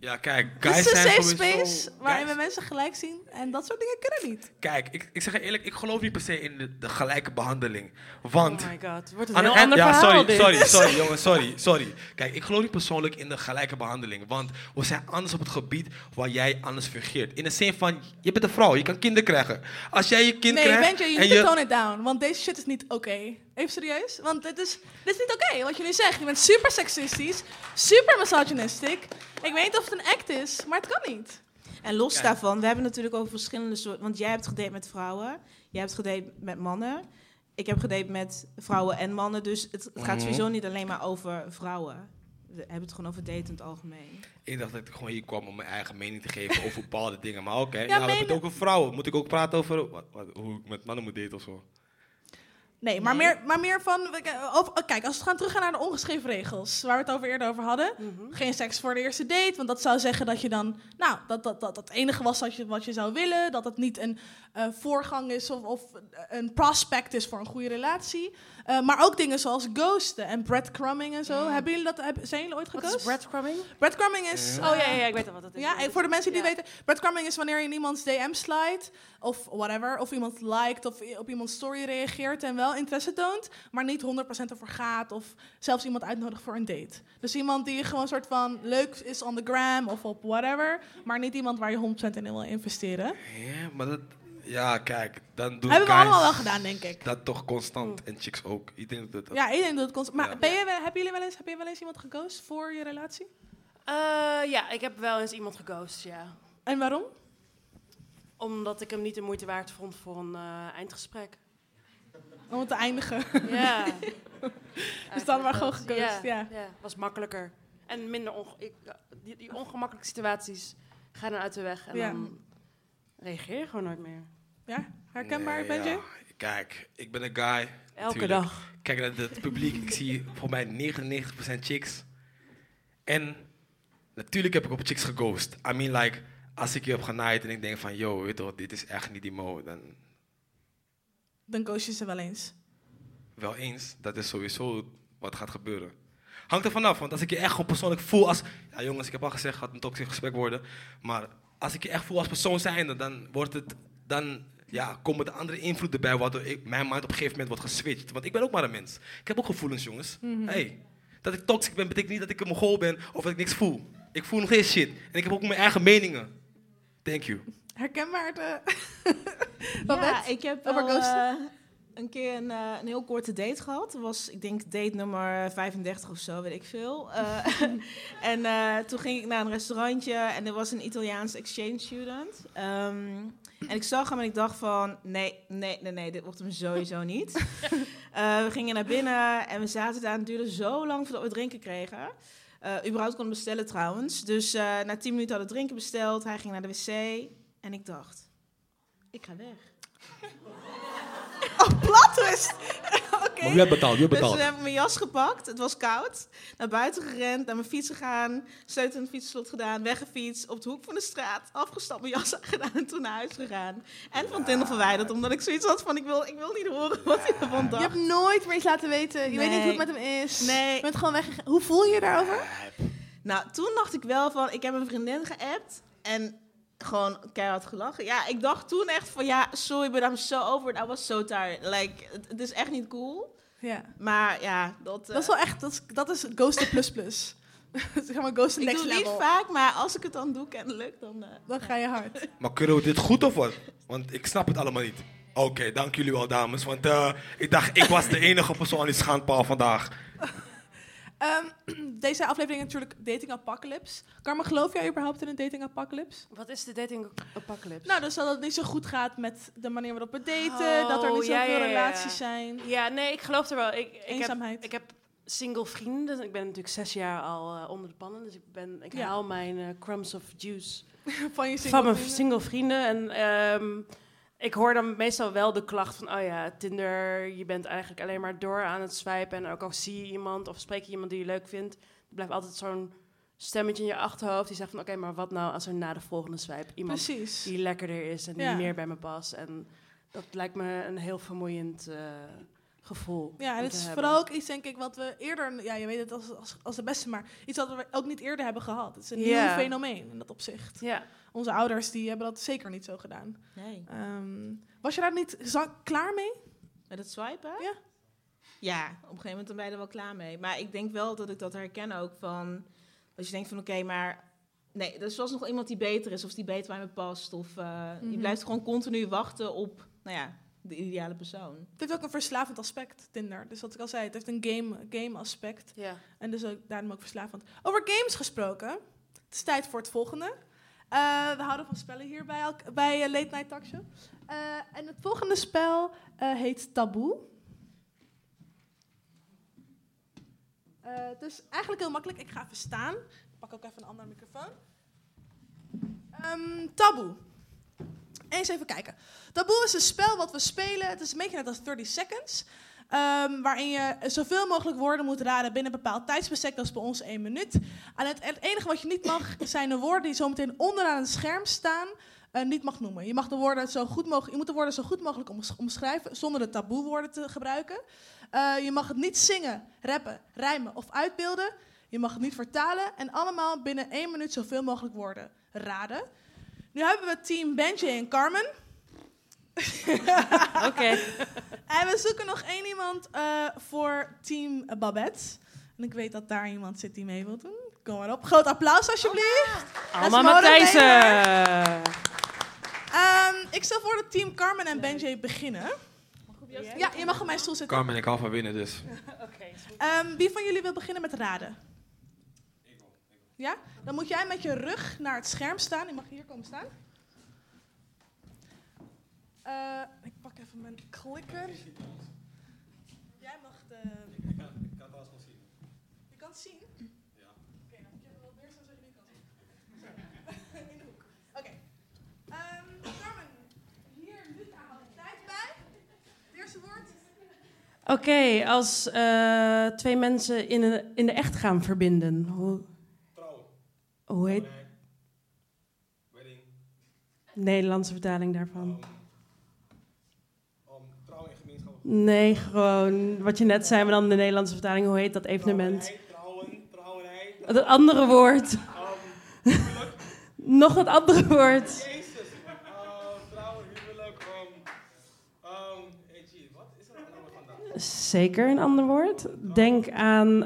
Ja, kijk, Het guys is een safe space waarin guys- we mensen gelijk zien en dat soort dingen kunnen niet. Kijk, ik, ik zeg je eerlijk, ik geloof niet per se in de, de gelijke behandeling. Want... oh my god, het wordt een de eind- ander ja, verhaal sorry, dit. sorry, sorry, jongen, sorry, sorry. Kijk, ik geloof niet persoonlijk in de gelijke behandeling. Want we zijn anders op het gebied waar jij anders fungeert. In de zin van, je bent een vrouw, je kan kinderen krijgen. Als jij je kind Nee, krijgt... Benja, je moet je tone it down, want deze shit is niet oké. Even serieus, want dit is, dit is niet oké wat je nu zegt. Je bent super seksistisch, super misogynistic. Ik weet niet of het een act is, maar het kan niet. En los Kijk. daarvan, we hebben natuurlijk over verschillende soorten. Want jij hebt gedate met vrouwen, jij hebt gedate met mannen. Ik heb gedate met vrouwen en mannen. Dus het, het gaat Mhm. sowieso niet alleen maar over vrouwen. We hebben het gewoon over daten in het algemeen. Ik dacht dat ik gewoon hier kwam om mijn eigen mening te geven over bepaalde dingen. Maar oké, ja, we menen- hebben het ook over vrouwen. Moet ik ook praten over wat, wat- hoe ik met mannen moet daten of zo? Nee, maar, Meer, maar meer van... Over, oh, kijk, als we gaan teruggaan naar de ongeschreven regels... waar we het over eerder over hadden. Geen seks voor de eerste date. Want dat zou zeggen dat je dan... Nou, dat dat, dat, dat het enige was wat je, wat je zou willen. Dat het niet een eh, voorgang is of, of een prospect is voor een goede relatie. Eh, maar ook dingen zoals ghosten en breadcrumbing en zo. Hebben jullie dat, zijn jullie ooit Wat geghost? is breadcrumbing? Breadcrumbing is... Oh ja, eh, ja, ja, ik weet al wat dat is. Ja, voor de mensen die weten, breadcrumbing is wanneer je in iemands DM slijt of whatever, of iemand liked of op iemands story reageert en wel interesse toont, maar niet 100% ervoor gaat of zelfs iemand uitnodigt voor een date. Dus iemand die gewoon een soort van leuk is on the gram of op whatever, maar niet iemand waar je 100% in wil investeren. Ja, maar dat... Ja, kijk, dan doen Hebben we allemaal wel gedaan, denk ik. Dat toch constant. En chicks ook. Ik denk dat dat... Ja, ik denk dat het constant. Maar Ja. ben je, wel- hebben jullie wel eens, heb je wel eens iemand geghost voor je relatie? Eh, ja, ik heb wel eens iemand geghost, ja. En waarom? Omdat ik hem niet de moeite waard vond voor een eh, eindgesprek. Om het te eindigen. Ja. dus dan maar gewoon geghost, ja. ja. was makkelijker. En minder onge ik, die, die ongemakkelijke situaties gaan dan uit de weg. En Ja. dan reageer je gewoon nooit meer. Ja, herkenbaar, Nee, ja. Kijk, ik ben een guy. Elke natuurlijk. dag. Kijk naar het publiek. Ik zie voor mij 99% chicks. En natuurlijk heb ik op chicks geghost. I mean, like, als ik je heb genaaid en ik denk van, yo, weet je wat, dit is echt niet die mo, dan Dan ghost je ze wel eens. wel eens. Dat is sowieso wat gaat gebeuren. Hangt er vanaf, want als ik je echt gewoon persoonlijk voel als... Ja jongens, ik heb al gezegd, het gaat een toxisch gesprek worden. Maar als ik je echt voel als persoon zijnde, dan wordt het... Dan ja, komen de andere invloeden bij, waardoor ik, mijn mind op een gegeven moment wordt geswitcht. Want ik ben ook maar een mens. Ik heb ook gevoelens, jongens. Mhm. Hey, dat ik toxic ben, betekent niet dat ik een mongool ben of dat ik niks voel. Ik voel nog steeds shit. En ik heb ook mijn eigen meningen. Thank you. Herkenbaar de... Ja, Babette? ik heb Over wel, eh, een keer een, eh, een heel korte date gehad. Dat was, ik denk, date nummer 35 of zo, weet ik veel. Eh, en eh, toen ging ik naar een restaurantje en er was een Italiaans exchange student. Ehm, en ik zag hem en ik dacht van, nee, nee, nee, nee, dit wordt hem sowieso niet. Eh, we gingen naar binnen en we zaten daar en het duurde zo lang voordat we drinken kregen. Eh überhaupt konden bestellen trouwens. Dus eh, na 10 minuten hadden we drinken besteld. Hij ging naar de wc en ik dacht, ik ga weg. Oh, plat Oké. Maar wie had betaald? Wie had Dus betaald? toen heb ik mijn jas gepakt. Het was koud. Naar buiten gerend, naar mijn fiets gegaan. Sleutel in het fietsslot gedaan. Weggefietst. Op de hoek van de straat. Afgestapt, mijn jas aangedaan en toen naar huis gegaan. En van Tinder verwijderd. Omdat ik zoiets had van, ik wil, ik wil niet horen wat hij ervan Je dacht. hebt nooit meer iets laten weten. Je weet niet hoe het met hem is. Nee. Je bent gewoon weggegaan. Hoe voel je je daarover? Nou, toen dacht ik wel van, ik heb een vriendin geappt. En gewoon keihard gelachen. Ja, ik dacht toen echt van, ja, sorry, but I'm so over it. I was so tired. Like, het, het is echt niet cool. Ja. Maar ja, dat... Dat is wel echt, dat is, dat is ghosten plus plus. zeg maar ghosten Ik next doe het level. niet vaak, maar als ik het dan doe kennelijk, dan... eh, Dan ga je hard. Maar kunnen we dit goed of wat? Want ik snap het allemaal niet. Oké, dank jullie wel, dames. Want eh, ik dacht, ik was de enige persoon aan die schandpaal vandaag. Ehm, deze aflevering is natuurlijk Dating Apocalypse. Carmen, geloof jij überhaupt in een Dating Apocalypse? Wat is de Dating Apocalypse? Nou, dus dat het niet zo goed gaat met de manier waarop we daten. dat er niet Oh, zoveel ja, ja, ja. relaties zijn. Ja, nee, ik geloof er wel. Ik, ik Eenzaamheid. Heb, ik heb single vrienden. Ik ben natuurlijk zes jaar al eh, onder de pannen. Dus ik, ben, ik haal mijn eh, crumbs of juice Van je single van mijn vrienden. single vrienden. En ehm, ik hoor dan meestal wel de klacht van... oh ja, Tinder, je bent eigenlijk alleen maar door aan het swipen. En ook al zie je iemand of spreek je iemand die je leuk vindt... er blijft altijd zo'n stemmetje in je achterhoofd die zegt van... oké, maar wat nou als er na de volgende swipe iemand Precies. die lekkerder is... en die Ja. meer bij me past. En dat lijkt me een heel vermoeiend... eh, gevoel. Ja, en het is hebben. vooral ook iets, denk ik, wat we eerder... Ja, je weet het als, als, als de beste, maar iets wat we ook niet eerder hebben gehad. Het is een Ja. nieuw fenomeen in dat opzicht. Ja. Onze ouders die hebben dat zeker niet zo gedaan. Nee. Ehm, was je daar niet klaar mee? Met het swipen? Ja. Ja, op een gegeven moment dan ben je er wel klaar mee. Maar ik denk wel dat ik dat herken ook van... Dat je denkt van, oké, maar... Nee, er is nog iemand die beter is of die beter bij me past. Of je Mhm. blijft gewoon continu wachten op, nou ja, de ideale persoon. Het heeft ook een verslavend aspect, Tinder. Dus wat ik al zei, het heeft een game, game aspect. Ja. En dus ook, daarom ook verslavend. Over games gesproken. Het is tijd voor het volgende. Eh, we houden van spellen hier bij, bij eh, Late Night Talk Show. Eh, en het volgende spel heet Taboe. Het is eigenlijk heel makkelijk. Ik ga even staan. Ik pak ook even een andere microfoon. Ehm taboe. Eens even kijken. Taboe is een spel wat we spelen. Het is een beetje net als 30 Seconds. ehm, waarin je zoveel mogelijk woorden moet raden binnen een bepaald tijdsbestek. Dat is bij ons één minuut. En het, het enige wat je niet mag, zijn de woorden die zometeen onderaan het scherm staan. eh, niet mag noemen. Je, mag de woorden zo goed mogelijk, je moet de woorden zo goed mogelijk oms- omschrijven zonder de taboewoorden te gebruiken. Eh, je mag het niet zingen, rappen, rijmen of uitbeelden. Je mag het niet vertalen en allemaal binnen één minuut zoveel mogelijk woorden raden. Nu hebben we team Benji en Carmen. Oké. en we zoeken nog één iemand eh, voor team Babette. En ik weet dat daar iemand zit die mee wil doen. Kom maar op. Groot applaus alsjeblieft. Her. Matthijssen. Ehm, ik stel voor dat team Carmen en Benji beginnen. Ja, je mag op mijn stoel zitten. Carmen, ik hou van winnen dus. Ehm, wie van jullie wil beginnen met raden? Ja? Dan moet jij met je rug naar het scherm staan. Je mag hier komen staan. Eh, ik pak even mijn klikker. Jij mag de... Ik kan het wel eens zien. Je kan het zien? Ja. Oké, dan moet je even wat meer staan zodat je niet kan zien. Zo, in de hoek. Oké. Ehm, Carmen, hier nu aan de tijd bij. Het eerste woord. Oké, als eh, twee mensen in, een, in de echt gaan verbinden. Hoe, hoe heet... Nederlandse vertaling daarvan. Nee, gewoon wat je net zei, maar dan de Nederlandse vertaling. Hoe heet dat evenement? Het andere woord. Nog het andere woord. Zeker een ander woord. Denk aan.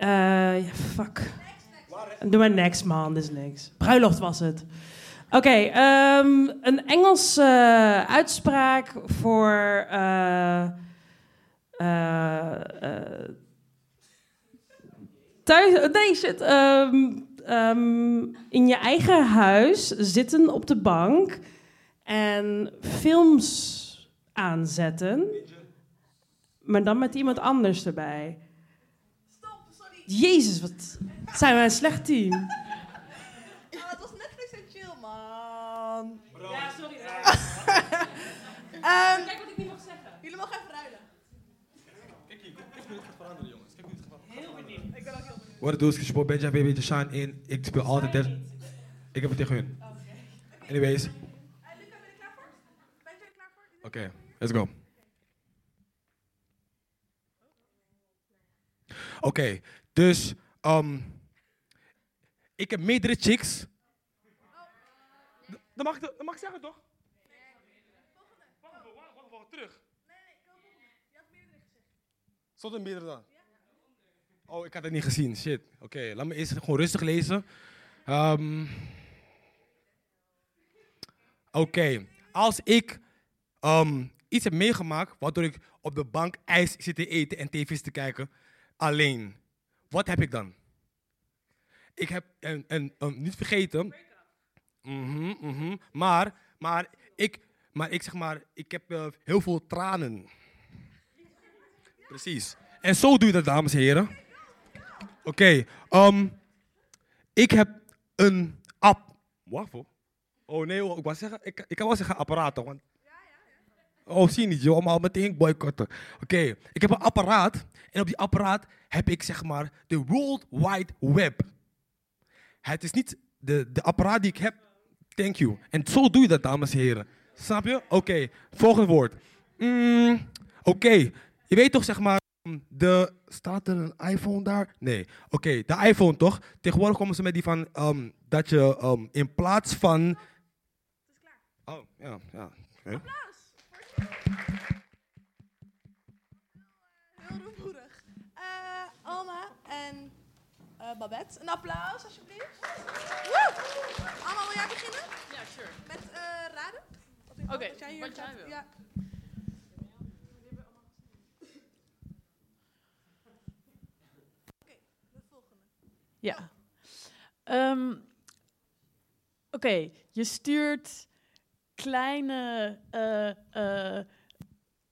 Eh, ja, fuck. Doe maar next, man. Dit is niks. Bruiloft was het. Oké, ehm, een Engelse uitspraak voor. eh, eh, eh, thuis. Nee, shit. ehm, ehm, in je eigen huis zitten op de bank en films aanzetten. Maar dan met iemand anders erbij. Jezus, wat zijn wij een slecht team. Oh, het was Netflix en chill, man. Ja, sorry. Ehm, Kijk wat ik niet mag zeggen. Jullie mogen even ruilen. Kijk hier, kijk hoe het gaat veranderen, jongens. Kijk hoe het gaat Heel benieuwd. Ik ben ook heel benieuwd. Do is, je Benja, baby, Shine in. Ik speel altijd der. Ik heb het tegen hun. Anyways. Oké, let's go. Oké, dus um, ik heb meerdere chicks. Dat mag, ik- dat mag ik zeggen toch? Wacht even, wacht wacht even, terug. Stond er meerdere dan? Oh, ik had het niet gezien. Shit. Oké, laat me eerst gewoon rustig lezen. Ehm, Oké, als ik ehm, iets heb meegemaakt waardoor ik op de bank ijs zit te eten en tv's te kijken, alleen, wat heb ik dan? Ik heb, en, en ehm, niet vergeten, Mhm, mhm. maar, maar, ik, maar ik zeg maar, ik heb eh, heel veel tranen. Precies. En zo doe je dat, dames en heren. Oké, ehm, ik heb een app. Waffel? Oh nee, ik wou zeggen, ik, ik kan wel zeggen apparaten, want... Oh, zie je niet, joh, maar meteen boycotten. Oké, ik heb een apparaat en op die apparaat heb ik zeg maar de World Wide Web. Het is niet de, de apparaat die ik heb, thank you. En zo doe je dat, dames en heren. Snap je? Oké, volgende woord. Mm, Oké, je weet toch zeg maar, de, staat er een iPhone daar? Nee. Oké, de iPhone toch? Tegenwoordig komen ze met die van, ehm, dat je ehm, in plaats van... Oh, ja, ja. oké. Heel rumoerig. Eh, Alma en eh, Babette. Een applaus, alsjeblieft. Woe! Alma, wil jij beginnen? Ja, sure. Met eh, raden? Oké, wat jij hier wat jij wil. Ja. Ja. Ehm, Oké, je stuurt kleine eh, eh,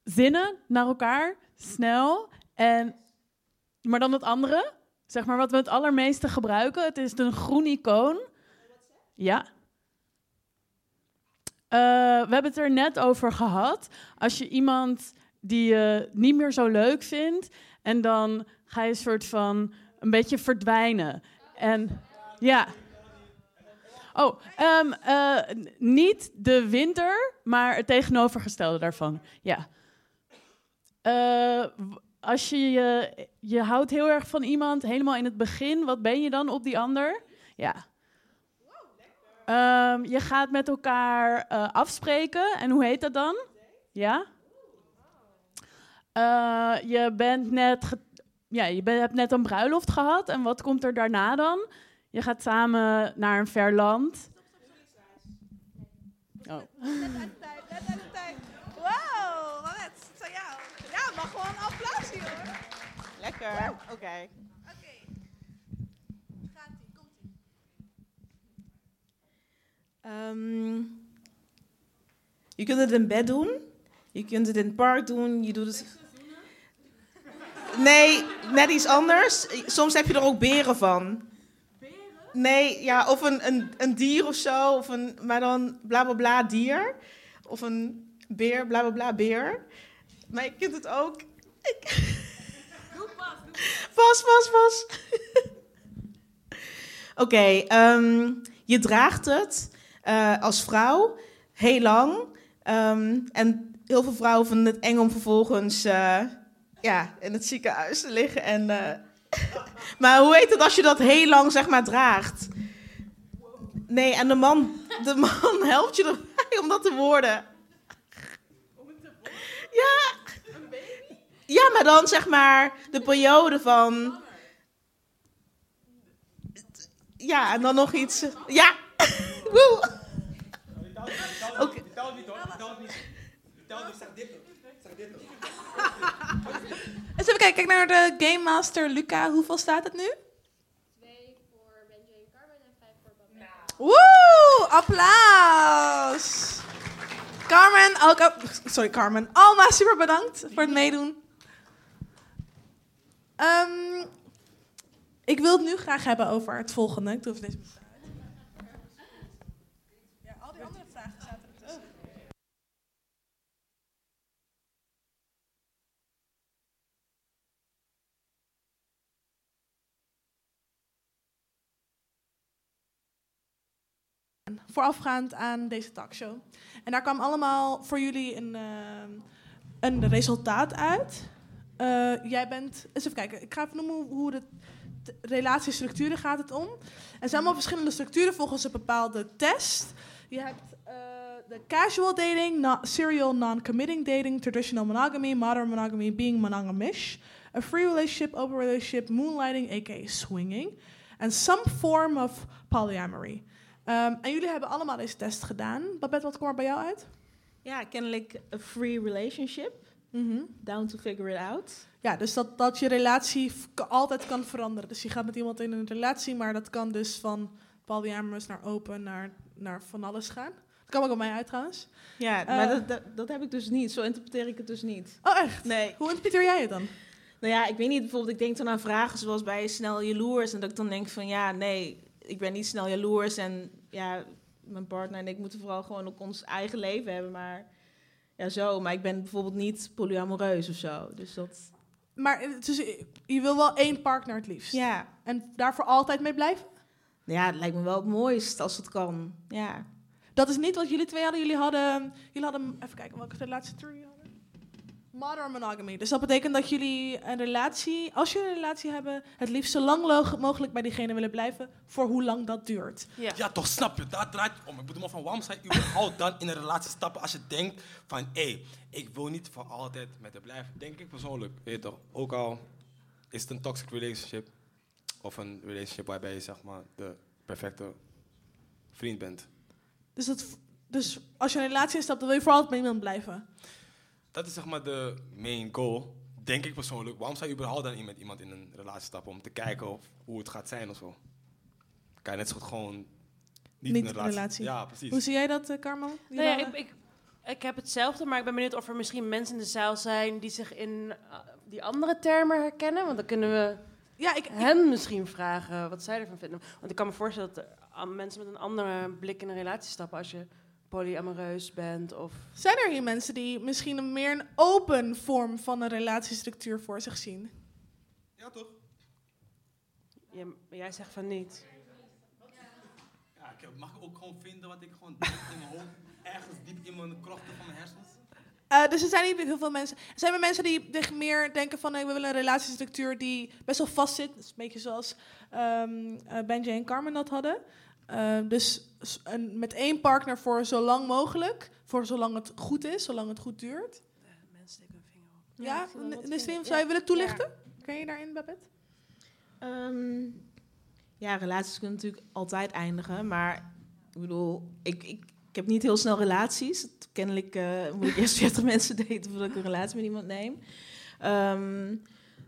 zinnen naar elkaar, snel. En, maar dan het andere, zeg maar wat we het allermeeste gebruiken. Het is een groen icoon. Ja. Eh, we hebben het er net over gehad. Als je iemand die je niet meer zo leuk vindt, en dan ga je een soort van een beetje verdwijnen. En ja. Oh, ehm, eh, niet de winter, maar het tegenovergestelde daarvan. Ja. Eh, als je, je je houdt heel erg van iemand, helemaal in het begin, wat ben je dan op die ander? Ja. Ehm, je gaat met elkaar eh, afspreken. En hoe heet dat dan? Ja? Je bent net ja, je hebt net een bruiloft gehad. En wat komt er daarna dan? Je gaat samen naar een ver land. Oh. Net uit de tijd, net uit de tijd. Wow, het is aan jou. Ja, mag gewoon een applaus hier hoor. Lekker, oké. Gaat-ie, komt-ie. Ehm, je kunt het in bed doen. Je kunt het in het park doen. Je doet het... Nee, net iets anders. Soms heb je er ook beren van. Nee, ja, of een, een, een dier of zo. Of een, maar dan bla bla bla dier. Of een beer, bla bla bla beer. Maar je kunt het ook... Ik... Pas, pas, pas. Oké, ehm, je draagt het eh, als vrouw heel lang. Ehm, en heel veel vrouwen vinden het eng om vervolgens eh, ja, in het ziekenhuis te liggen. En, eh, maar hoe heet het als je dat heel lang zeg maar draagt? Nee, en de man, de man helpt je erbij om dat te worden. Ja. Ja, maar dan zeg maar de periode van... Ja, en dan nog iets... Ja. Woe. Oké. Eens even kijken, kijk naar de Game Master Luca. Hoeveel staat het nu? Woe, applaus. Carmen, ook, oh, sorry Carmen. Alma, super bedankt voor het meedoen. Ehm, ik wil het nu graag hebben over het volgende. Ik doe even deze Ja, al die andere vragen zaten ertussen. Voorafgaand aan deze talkshow. En daar kwam allemaal voor jullie een, eh, een resultaat uit. Eh, jij bent, eens even kijken, ik ga even noemen hoe de relatiestructuren gaat het om. Er zijn allemaal verschillende structuren volgens een bepaalde test. Je hebt eh, de casual dating, serial non-committing dating, traditional monogamy, modern monogamy, being monogamish, a free relationship, open relationship, moonlighting, aka swinging, en some form of polyamory. Ehm, en jullie hebben allemaal deze test gedaan. Babette, wat kwam er bij jou uit? Ja, kennelijk a free relationship. Down to figure it out. Ja, dus dat, dat je relatie altijd kan veranderen. Dus je gaat met iemand in een relatie, maar dat kan dus van polyamorous naar open naar, naar van alles gaan. Dat kan ook bij mij uit trouwens. Ja, Eh, maar dat, dat, dat heb ik dus niet. Zo interpreteer ik het dus niet. Oh, echt? Nee. Hoe interpreteer jij het dan? Nou ja, ik weet niet. Bijvoorbeeld, ik denk dan aan vragen zoals bij snel jaloers. En dat ik dan denk van, ja, nee, ik ben niet snel jaloers. En ja, mijn partner en ik moeten vooral gewoon ook ons eigen leven hebben. Maar ja, zo. Maar ik ben bijvoorbeeld niet polyamoreus of zo. Dus dat... Maar dus, je wil wel één partner het liefst? Ja. En daarvoor altijd mee blijven? Ja, het lijkt me wel het mooist als het kan. Ja. Dat is niet wat jullie twee hadden. Jullie hadden, jullie hadden even kijken, welke relatie jullie hadden? Modern monogamy. Dus dat betekent dat jullie een relatie, als jullie een relatie hebben, het liefst zo lang mogelijk bij diegene willen blijven, voor hoe lang dat duurt. Ja. toch, snap je? Daar draait het om. Ik bedoel maar van, waarom zou je überhaupt dan in een relatie stappen als je denkt van, hé, ik wil niet voor altijd met haar blijven. Denk ik persoonlijk, weet je toch. Ook al is het een toxic relationship of een relationship waarbij je zeg maar de perfecte vriend bent. Dus, dat, dus als je een relatie instapt, dan wil je voor altijd met iemand blijven. Dat is zeg maar de main goal, denk ik persoonlijk. Waarom zou je überhaupt dan met iemand in een relatie stappen om te kijken of, hoe het gaat zijn of zo? Kan je net zo goed gewoon niet, Niet in een relatie. relatie. Ja, precies. Hoe zie jij dat, uh, Carmel? Nou ja, ik, ik, ik heb hetzelfde, maar ik ben benieuwd of er misschien mensen in de zaal zijn die zich in uh, die andere termen herkennen. Want dan kunnen we ja, ik, hen misschien vragen wat zij ervan vinden. Want ik kan me voorstellen dat mensen met een andere blik in een relatie stappen als je polyamoreus bent. Of... Zijn er hier mensen die misschien een meer een open vorm van een relatiestructuur voor zich zien? Ja, toch? Ja, maar jij zegt van niet. Ja, ik mag ook gewoon vinden wat ik gewoon diep in mijn hoofd, ergens diep in mijn krochten van mijn hersens. Uh, dus er zijn niet heel veel mensen. Er zijn er mensen die zich meer denken van... Hey, we willen een relatiestructuur die best wel vast zit. Dus een beetje zoals um, uh, Benji en Carmen dat hadden. Uh, dus een, met één partner voor zo lang mogelijk. Voor zolang het goed is, zolang het goed duurt. mensen steken hun vinger op. Ja, ja zou je willen toelichten? Ja. Kan je daarin, Babette? Um, ja, relaties kunnen natuurlijk altijd eindigen. Maar ik bedoel, ik, ik, ik heb niet heel snel relaties. Kennelijk uh, moet ik eerst 40 mensen daten voordat ik een relatie met iemand neem. Um,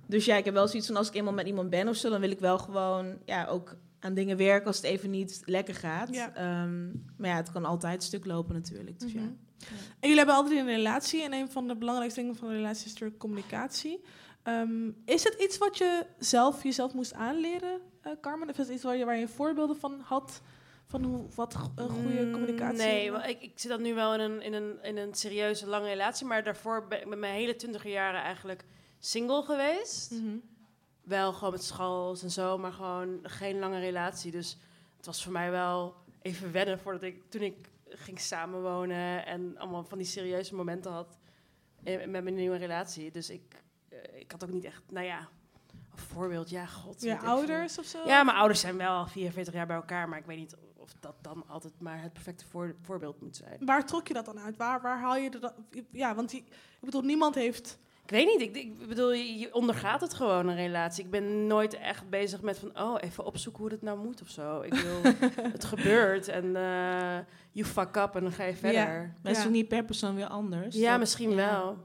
dus ja, ik heb wel zoiets van als ik eenmaal met iemand ben of zo, dan wil ik wel gewoon ja, ook aan dingen werken als het even niet lekker gaat. Ja. Um, maar ja, het kan altijd stuk lopen natuurlijk. Dus mm -hmm. ja. En jullie hebben altijd een relatie en een van de belangrijkste dingen van een relatie is natuurlijk communicatie. Um, is het iets wat je zelf jezelf moest aanleren, uh, Carmen? Of is het iets waar je, waar je voorbeelden van had? Van hoe, wat een goede communicatie Nee, wel, ik, ik zit dan nu wel in een, in, een, in een serieuze lange relatie. Maar daarvoor ben ik met mijn hele twintig jaren eigenlijk single geweest. Mhm. Mm -hmm. Wel gewoon met schals en zo, maar gewoon geen lange relatie. Dus het was voor mij wel even wennen voordat ik, toen ik ging samenwonen en allemaal van die serieuze momenten had met mijn nieuwe relatie. Dus ik, uh, ik had ook niet echt, nou ja, een voorbeeld. Ja, god. Ja, ouders of zo? Ja, mijn ouders zijn wel 44 jaar bij elkaar, maar ik weet niet of dat dan altijd maar het perfecte voor, voorbeeld moet zijn. Waar trok je dat dan uit? Waar, waar haal je dat? Ja, want die, ik bedoel, niemand heeft. Ik weet niet. Ik, ik bedoel, je, je, ondergaat het gewoon een relatie. Ik ben nooit echt bezig met van, oh, even opzoeken hoe het nou moet of zo. Ik wil, het gebeurt en uh, you fuck up en dan ga je verder. Ja, maar is niet per persoon weer anders. Ja, dat, misschien ja. wel.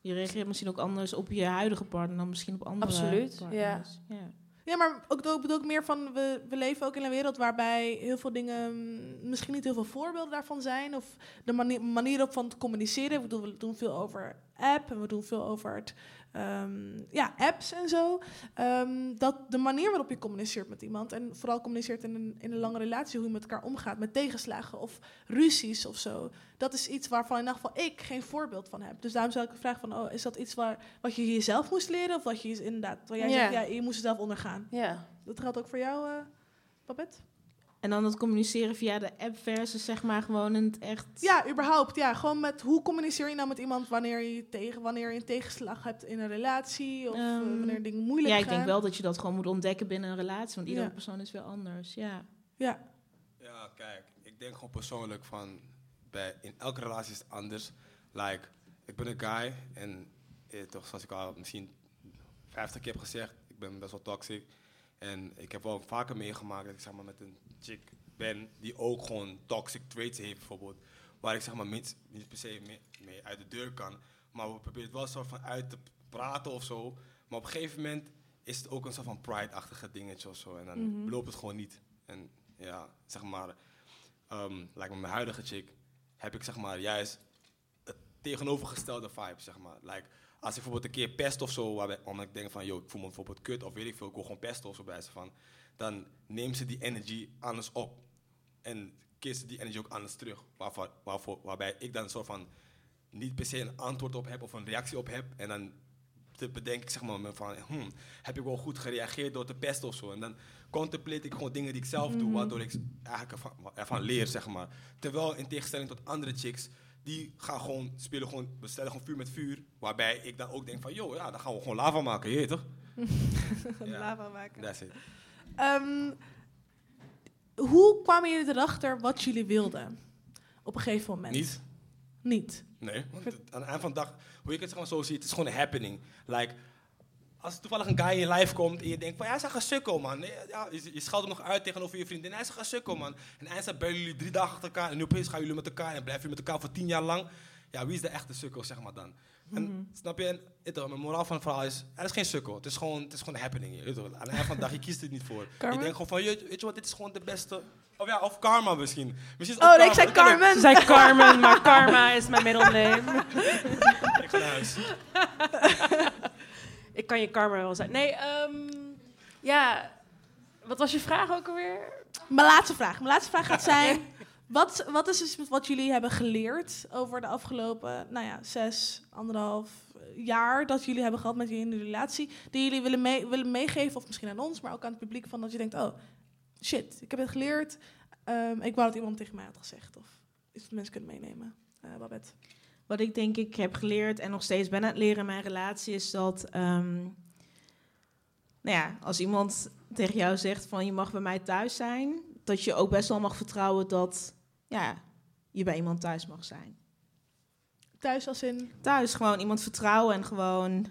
Je reageert misschien ook anders op je huidige partner dan misschien op andere Absoluut, partners. ja. Ja. Maar ook, ik bedoel ook meer van, we, we leven ook in een wereld waarbij heel veel dingen, misschien niet heel veel voorbeelden daarvan zijn. Of de manier, manier op van te communiceren. We doen veel over app en we doen veel over het, um, ja, apps en zo. Um, dat de manier waarop je communiceert met iemand en vooral communiceert in een, in een lange relatie, hoe je met elkaar omgaat, met tegenslagen of ruzies of zo. Dat is iets waarvan in ieder geval ik geen voorbeeld van heb. Dus daarom zou ik vragen van, oh, is dat iets waar, wat je jezelf moest leren of wat je inderdaad, waar jij zegt, ja, je moest het zelf ondergaan? Ja. Dat geldt ook voor jou, uh, Babette? En dan het communiceren via de app versus zeg maar gewoon in het echt. Ja, überhaupt. Ja, gewoon met hoe communiceer je nou met iemand wanneer je, tegen, wanneer je een tegenslag hebt in een relatie of eh, Ehm, wanneer dingen moeilijk Ja, ik gaan. denk wel dat je dat gewoon moet ontdekken binnen een relatie, want iedere Ja. persoon is weer anders. Ja. Ja. Ja, kijk, ik denk gewoon persoonlijk van, bij, in elke relatie is het anders. Like, ik ben een guy en eh, toch, zoals ik al misschien 50 keer heb gezegd, ik ben best wel toxic. En ik heb wel vaker meegemaakt dat ik zeg maar met een chick ben die ook gewoon toxic traits heeft bijvoorbeeld. Waar ik zeg maar niet, niet per se mee, mee uit de deur kan. Maar we proberen het wel soort van uit te praten of zo. Maar op een gegeven moment is het ook een soort van pride-achtige dingetje of zo. En dan Mhm. loopt het gewoon niet. En ja, zeg maar, ehm like met mijn huidige chick heb ik zeg maar juist het tegenovergestelde vibe, zeg maar. Like, als ik bijvoorbeeld een keer pest of zo, waarbij, omdat ik denk van, yo, ik voel me bijvoorbeeld kut of weet ik veel, ik wil gewoon pesten of zo bij ze van, dan neemt ze die energy anders op. En keert ze die energy ook anders terug. Waarvoor, waarvoor, waarbij ik dan een soort van niet per se een antwoord op heb of een reactie op heb. En dan bedenk ik zeg maar van, hmm, heb ik wel goed gereageerd door te pesten of zo. En dan contemplate ik gewoon dingen die ik zelf doe, Mhm. waardoor ik eigenlijk ervan, ervan leer, zeg maar. Terwijl in tegenstelling tot andere chicks, die gaan gewoon, spelen gewoon, bestellen gewoon vuur met vuur. Waarbij ik dan ook denk van, joh, ja, dan gaan we gewoon lava maken, je weet toch? Ja, Lava maken. That's it. Ehm, hoe kwamen jullie erachter wat jullie wilden? Op een gegeven moment. Niet. Niet. Nee, want het- aan het eind van de dag, hoe ik het maar zo zie, het is gewoon een happening. Like, als er toevallig een guy in je life komt en je denkt van, ja, hij is een sukkel, man. Ja, je, je scheldt hem nog uit tegenover je vriendin, hij is een sukkel, man. En eindelijk bellen jullie drie dagen achter elkaar en nu opeens gaan jullie met elkaar en blijven jullie met elkaar voor tien jaar lang. Ja, wie is de echte sukkel, zeg maar dan? En, Mhm. Snap je? En, toch, mijn moraal van het verhaal is, er is geen sukkel. Het is gewoon, het is gewoon een happening. Je weet toch? Aan het eind van de dag, je kiest het niet voor. Carmen? Je denkt gewoon van, je, weet je wat, dit is gewoon de beste... Of ja, of karma misschien. misschien is Oh, nee, ik zei. Carmen. Ze zei Carmen, maar Karma is mijn middelname. Ik ga naar huis. ik kan je Karma wel zijn. Nee, ehm, ja. Wat was je vraag ook alweer? Mijn laatste vraag. Mijn laatste vraag gaat zijn... Wat, wat is dus wat jullie hebben geleerd over de afgelopen, nou ja, zes, anderhalf jaar dat jullie hebben gehad met jullie in de relatie, die jullie willen, mee, willen meegeven, of misschien aan ons, maar ook aan het publiek, van dat je denkt, oh, shit, ik heb het geleerd, Ehm, ik wou dat iemand tegen mij had gezegd, of iets wat mensen kunnen meenemen. Eh Babette. Wat ik denk ik heb geleerd en nog steeds ben aan het leren in mijn relatie is dat, ehm, nou ja, als iemand tegen jou zegt van je mag bij mij thuis zijn, dat je ook best wel mag vertrouwen dat, ja, je bij iemand thuis mag zijn. Thuis als in? Thuis gewoon iemand vertrouwen en gewoon,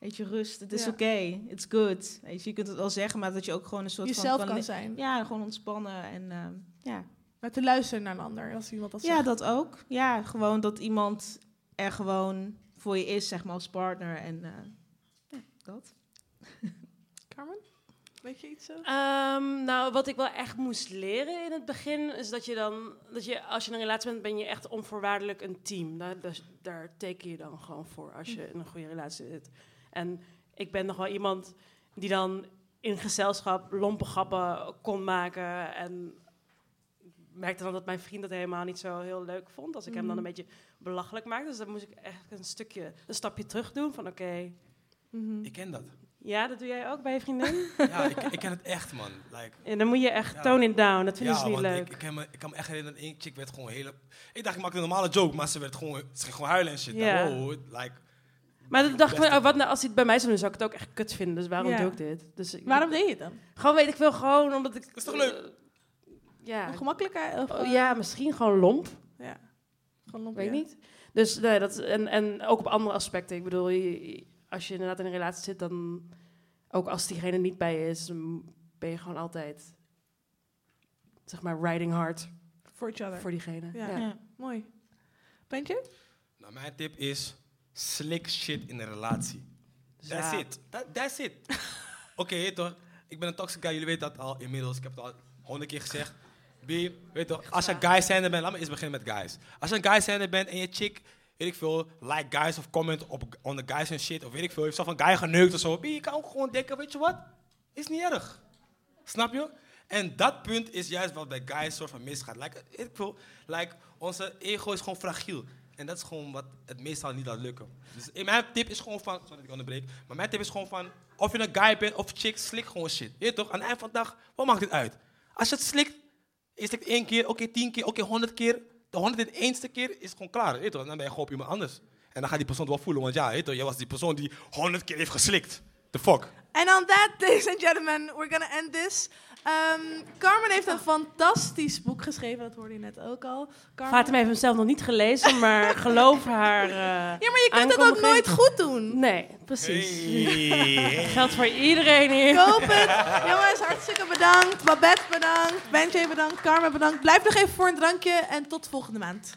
weet je, rust. Het is Ja. oké, it's good. Weet je, je kunt het wel zeggen, maar dat je ook gewoon een soort Jezelf van... kan zijn. Ja, gewoon ontspannen en ehm, ja. Maar te luisteren naar een ander, als iemand dat Ja, zegt. dat ook. Ja, gewoon dat iemand er gewoon voor je is, zeg maar, als partner. En eh, ja, dat. Carmen? Weet je iets zo? Ehm, nou, wat ik wel echt moest leren in het begin is dat je dan, dat je als je in een relatie bent, ben je echt onvoorwaardelijk een team. Daar, daar, daar teken je dan gewoon voor als je in een goede relatie zit. En ik ben nog wel iemand die dan in gezelschap lompe grappen kon maken en merkte dan dat mijn vriend dat helemaal niet zo heel leuk vond als ik hem dan een Mhm. beetje belachelijk maakte. Dus dan moest ik echt een stukje, een stapje terug doen van oké. Ik ken dat. Ja, dat doe jij ook bij je vriendin? Ja, ik, ik ken het echt, man. Like, En dan moet je echt Ja. tone it down. Dat vinden ja, ze niet want leuk. Ik, ik, kan me, ik kan me echt herinneren, één chick werd gewoon hele... Ik dacht, ik maakte een normale joke, maar ze werd gewoon, ze ging gewoon huilen en shit. Ja. Wow, like... Maar dan dacht ik, oh, wat nou, als hij het bij mij zou doen, zou ik het ook echt kut vinden. Dus waarom Ja. doe ik dit? Dus ik- Waarom deed je het dan? Gewoon weet ik veel, gewoon omdat ik... Dat is toch leuk? Ja. Ongemakkelijkheid? Of, Oh, ja, misschien gewoon lomp. Ja. Gewoon lomp, Weet ja. niet. Dus nee, dat, en, en ook op andere aspecten. Ik bedoel, als je inderdaad in een relatie zit, dan... Ook als diegene niet bij je is, dan ben je gewoon altijd... Zeg maar, riding hard. For each other. Voor diegene. Ja. Ja. Ja. Mooi. Bentje? Nou, mijn tip is, slick shit in een relatie. That's Ja. it. That, that's it. Oké, toch? Ik ben een toxic guy, jullie weten dat al inmiddels. Ik heb het al honderd keer gezegd. B, weet toch, als je guy zijnde bent, laat me eens beginnen met guys. Als je een guy zijnde bent en je chick, weet ik veel, like guys of comment op on the guys en shit, of weet ik veel, heeft zelf een guy geneukt of zo. B, je kan ook gewoon denken, weet je wat, is niet erg. Snap je? En dat punt is juist wat bij guys soort van misgaat. Like, ik wil, like, onze ego is gewoon fragiel. En dat is gewoon wat het meestal niet laat lukken. Dus mijn tip is gewoon van, sorry dat ik onderbreek, maar mijn tip is gewoon van, of je een guy bent of chick, slik gewoon shit. Je toch, aan het eind van de dag, wat maakt dit uit? Als je het slikt, je slikt één keer, oké tien keer, oké honderd keer. De honderd en eenste keer is gewoon klaar. Weet? Dan ben je gewoon op iemand anders. En dan gaat die persoon het wel voelen, want ja, weet je jij was die persoon die honderd keer heeft geslikt. The fuck? En on that, ladies and gentlemen, we're gonna end this. Ehm, Carmen heeft een fantastisch boek geschreven, dat hoorde je net ook al. Carmen- Fatima heeft hem zelf nog niet gelezen, maar geloof haar. eh, Ja, maar je kunt het ook nooit goed doen. Nee, precies. Hey. Geldt voor iedereen hier. Koop het. Jongens, hartstikke bedankt. Babette bedankt. Benjay bedankt. Carmen bedankt. Blijf nog even voor een drankje en tot volgende maand.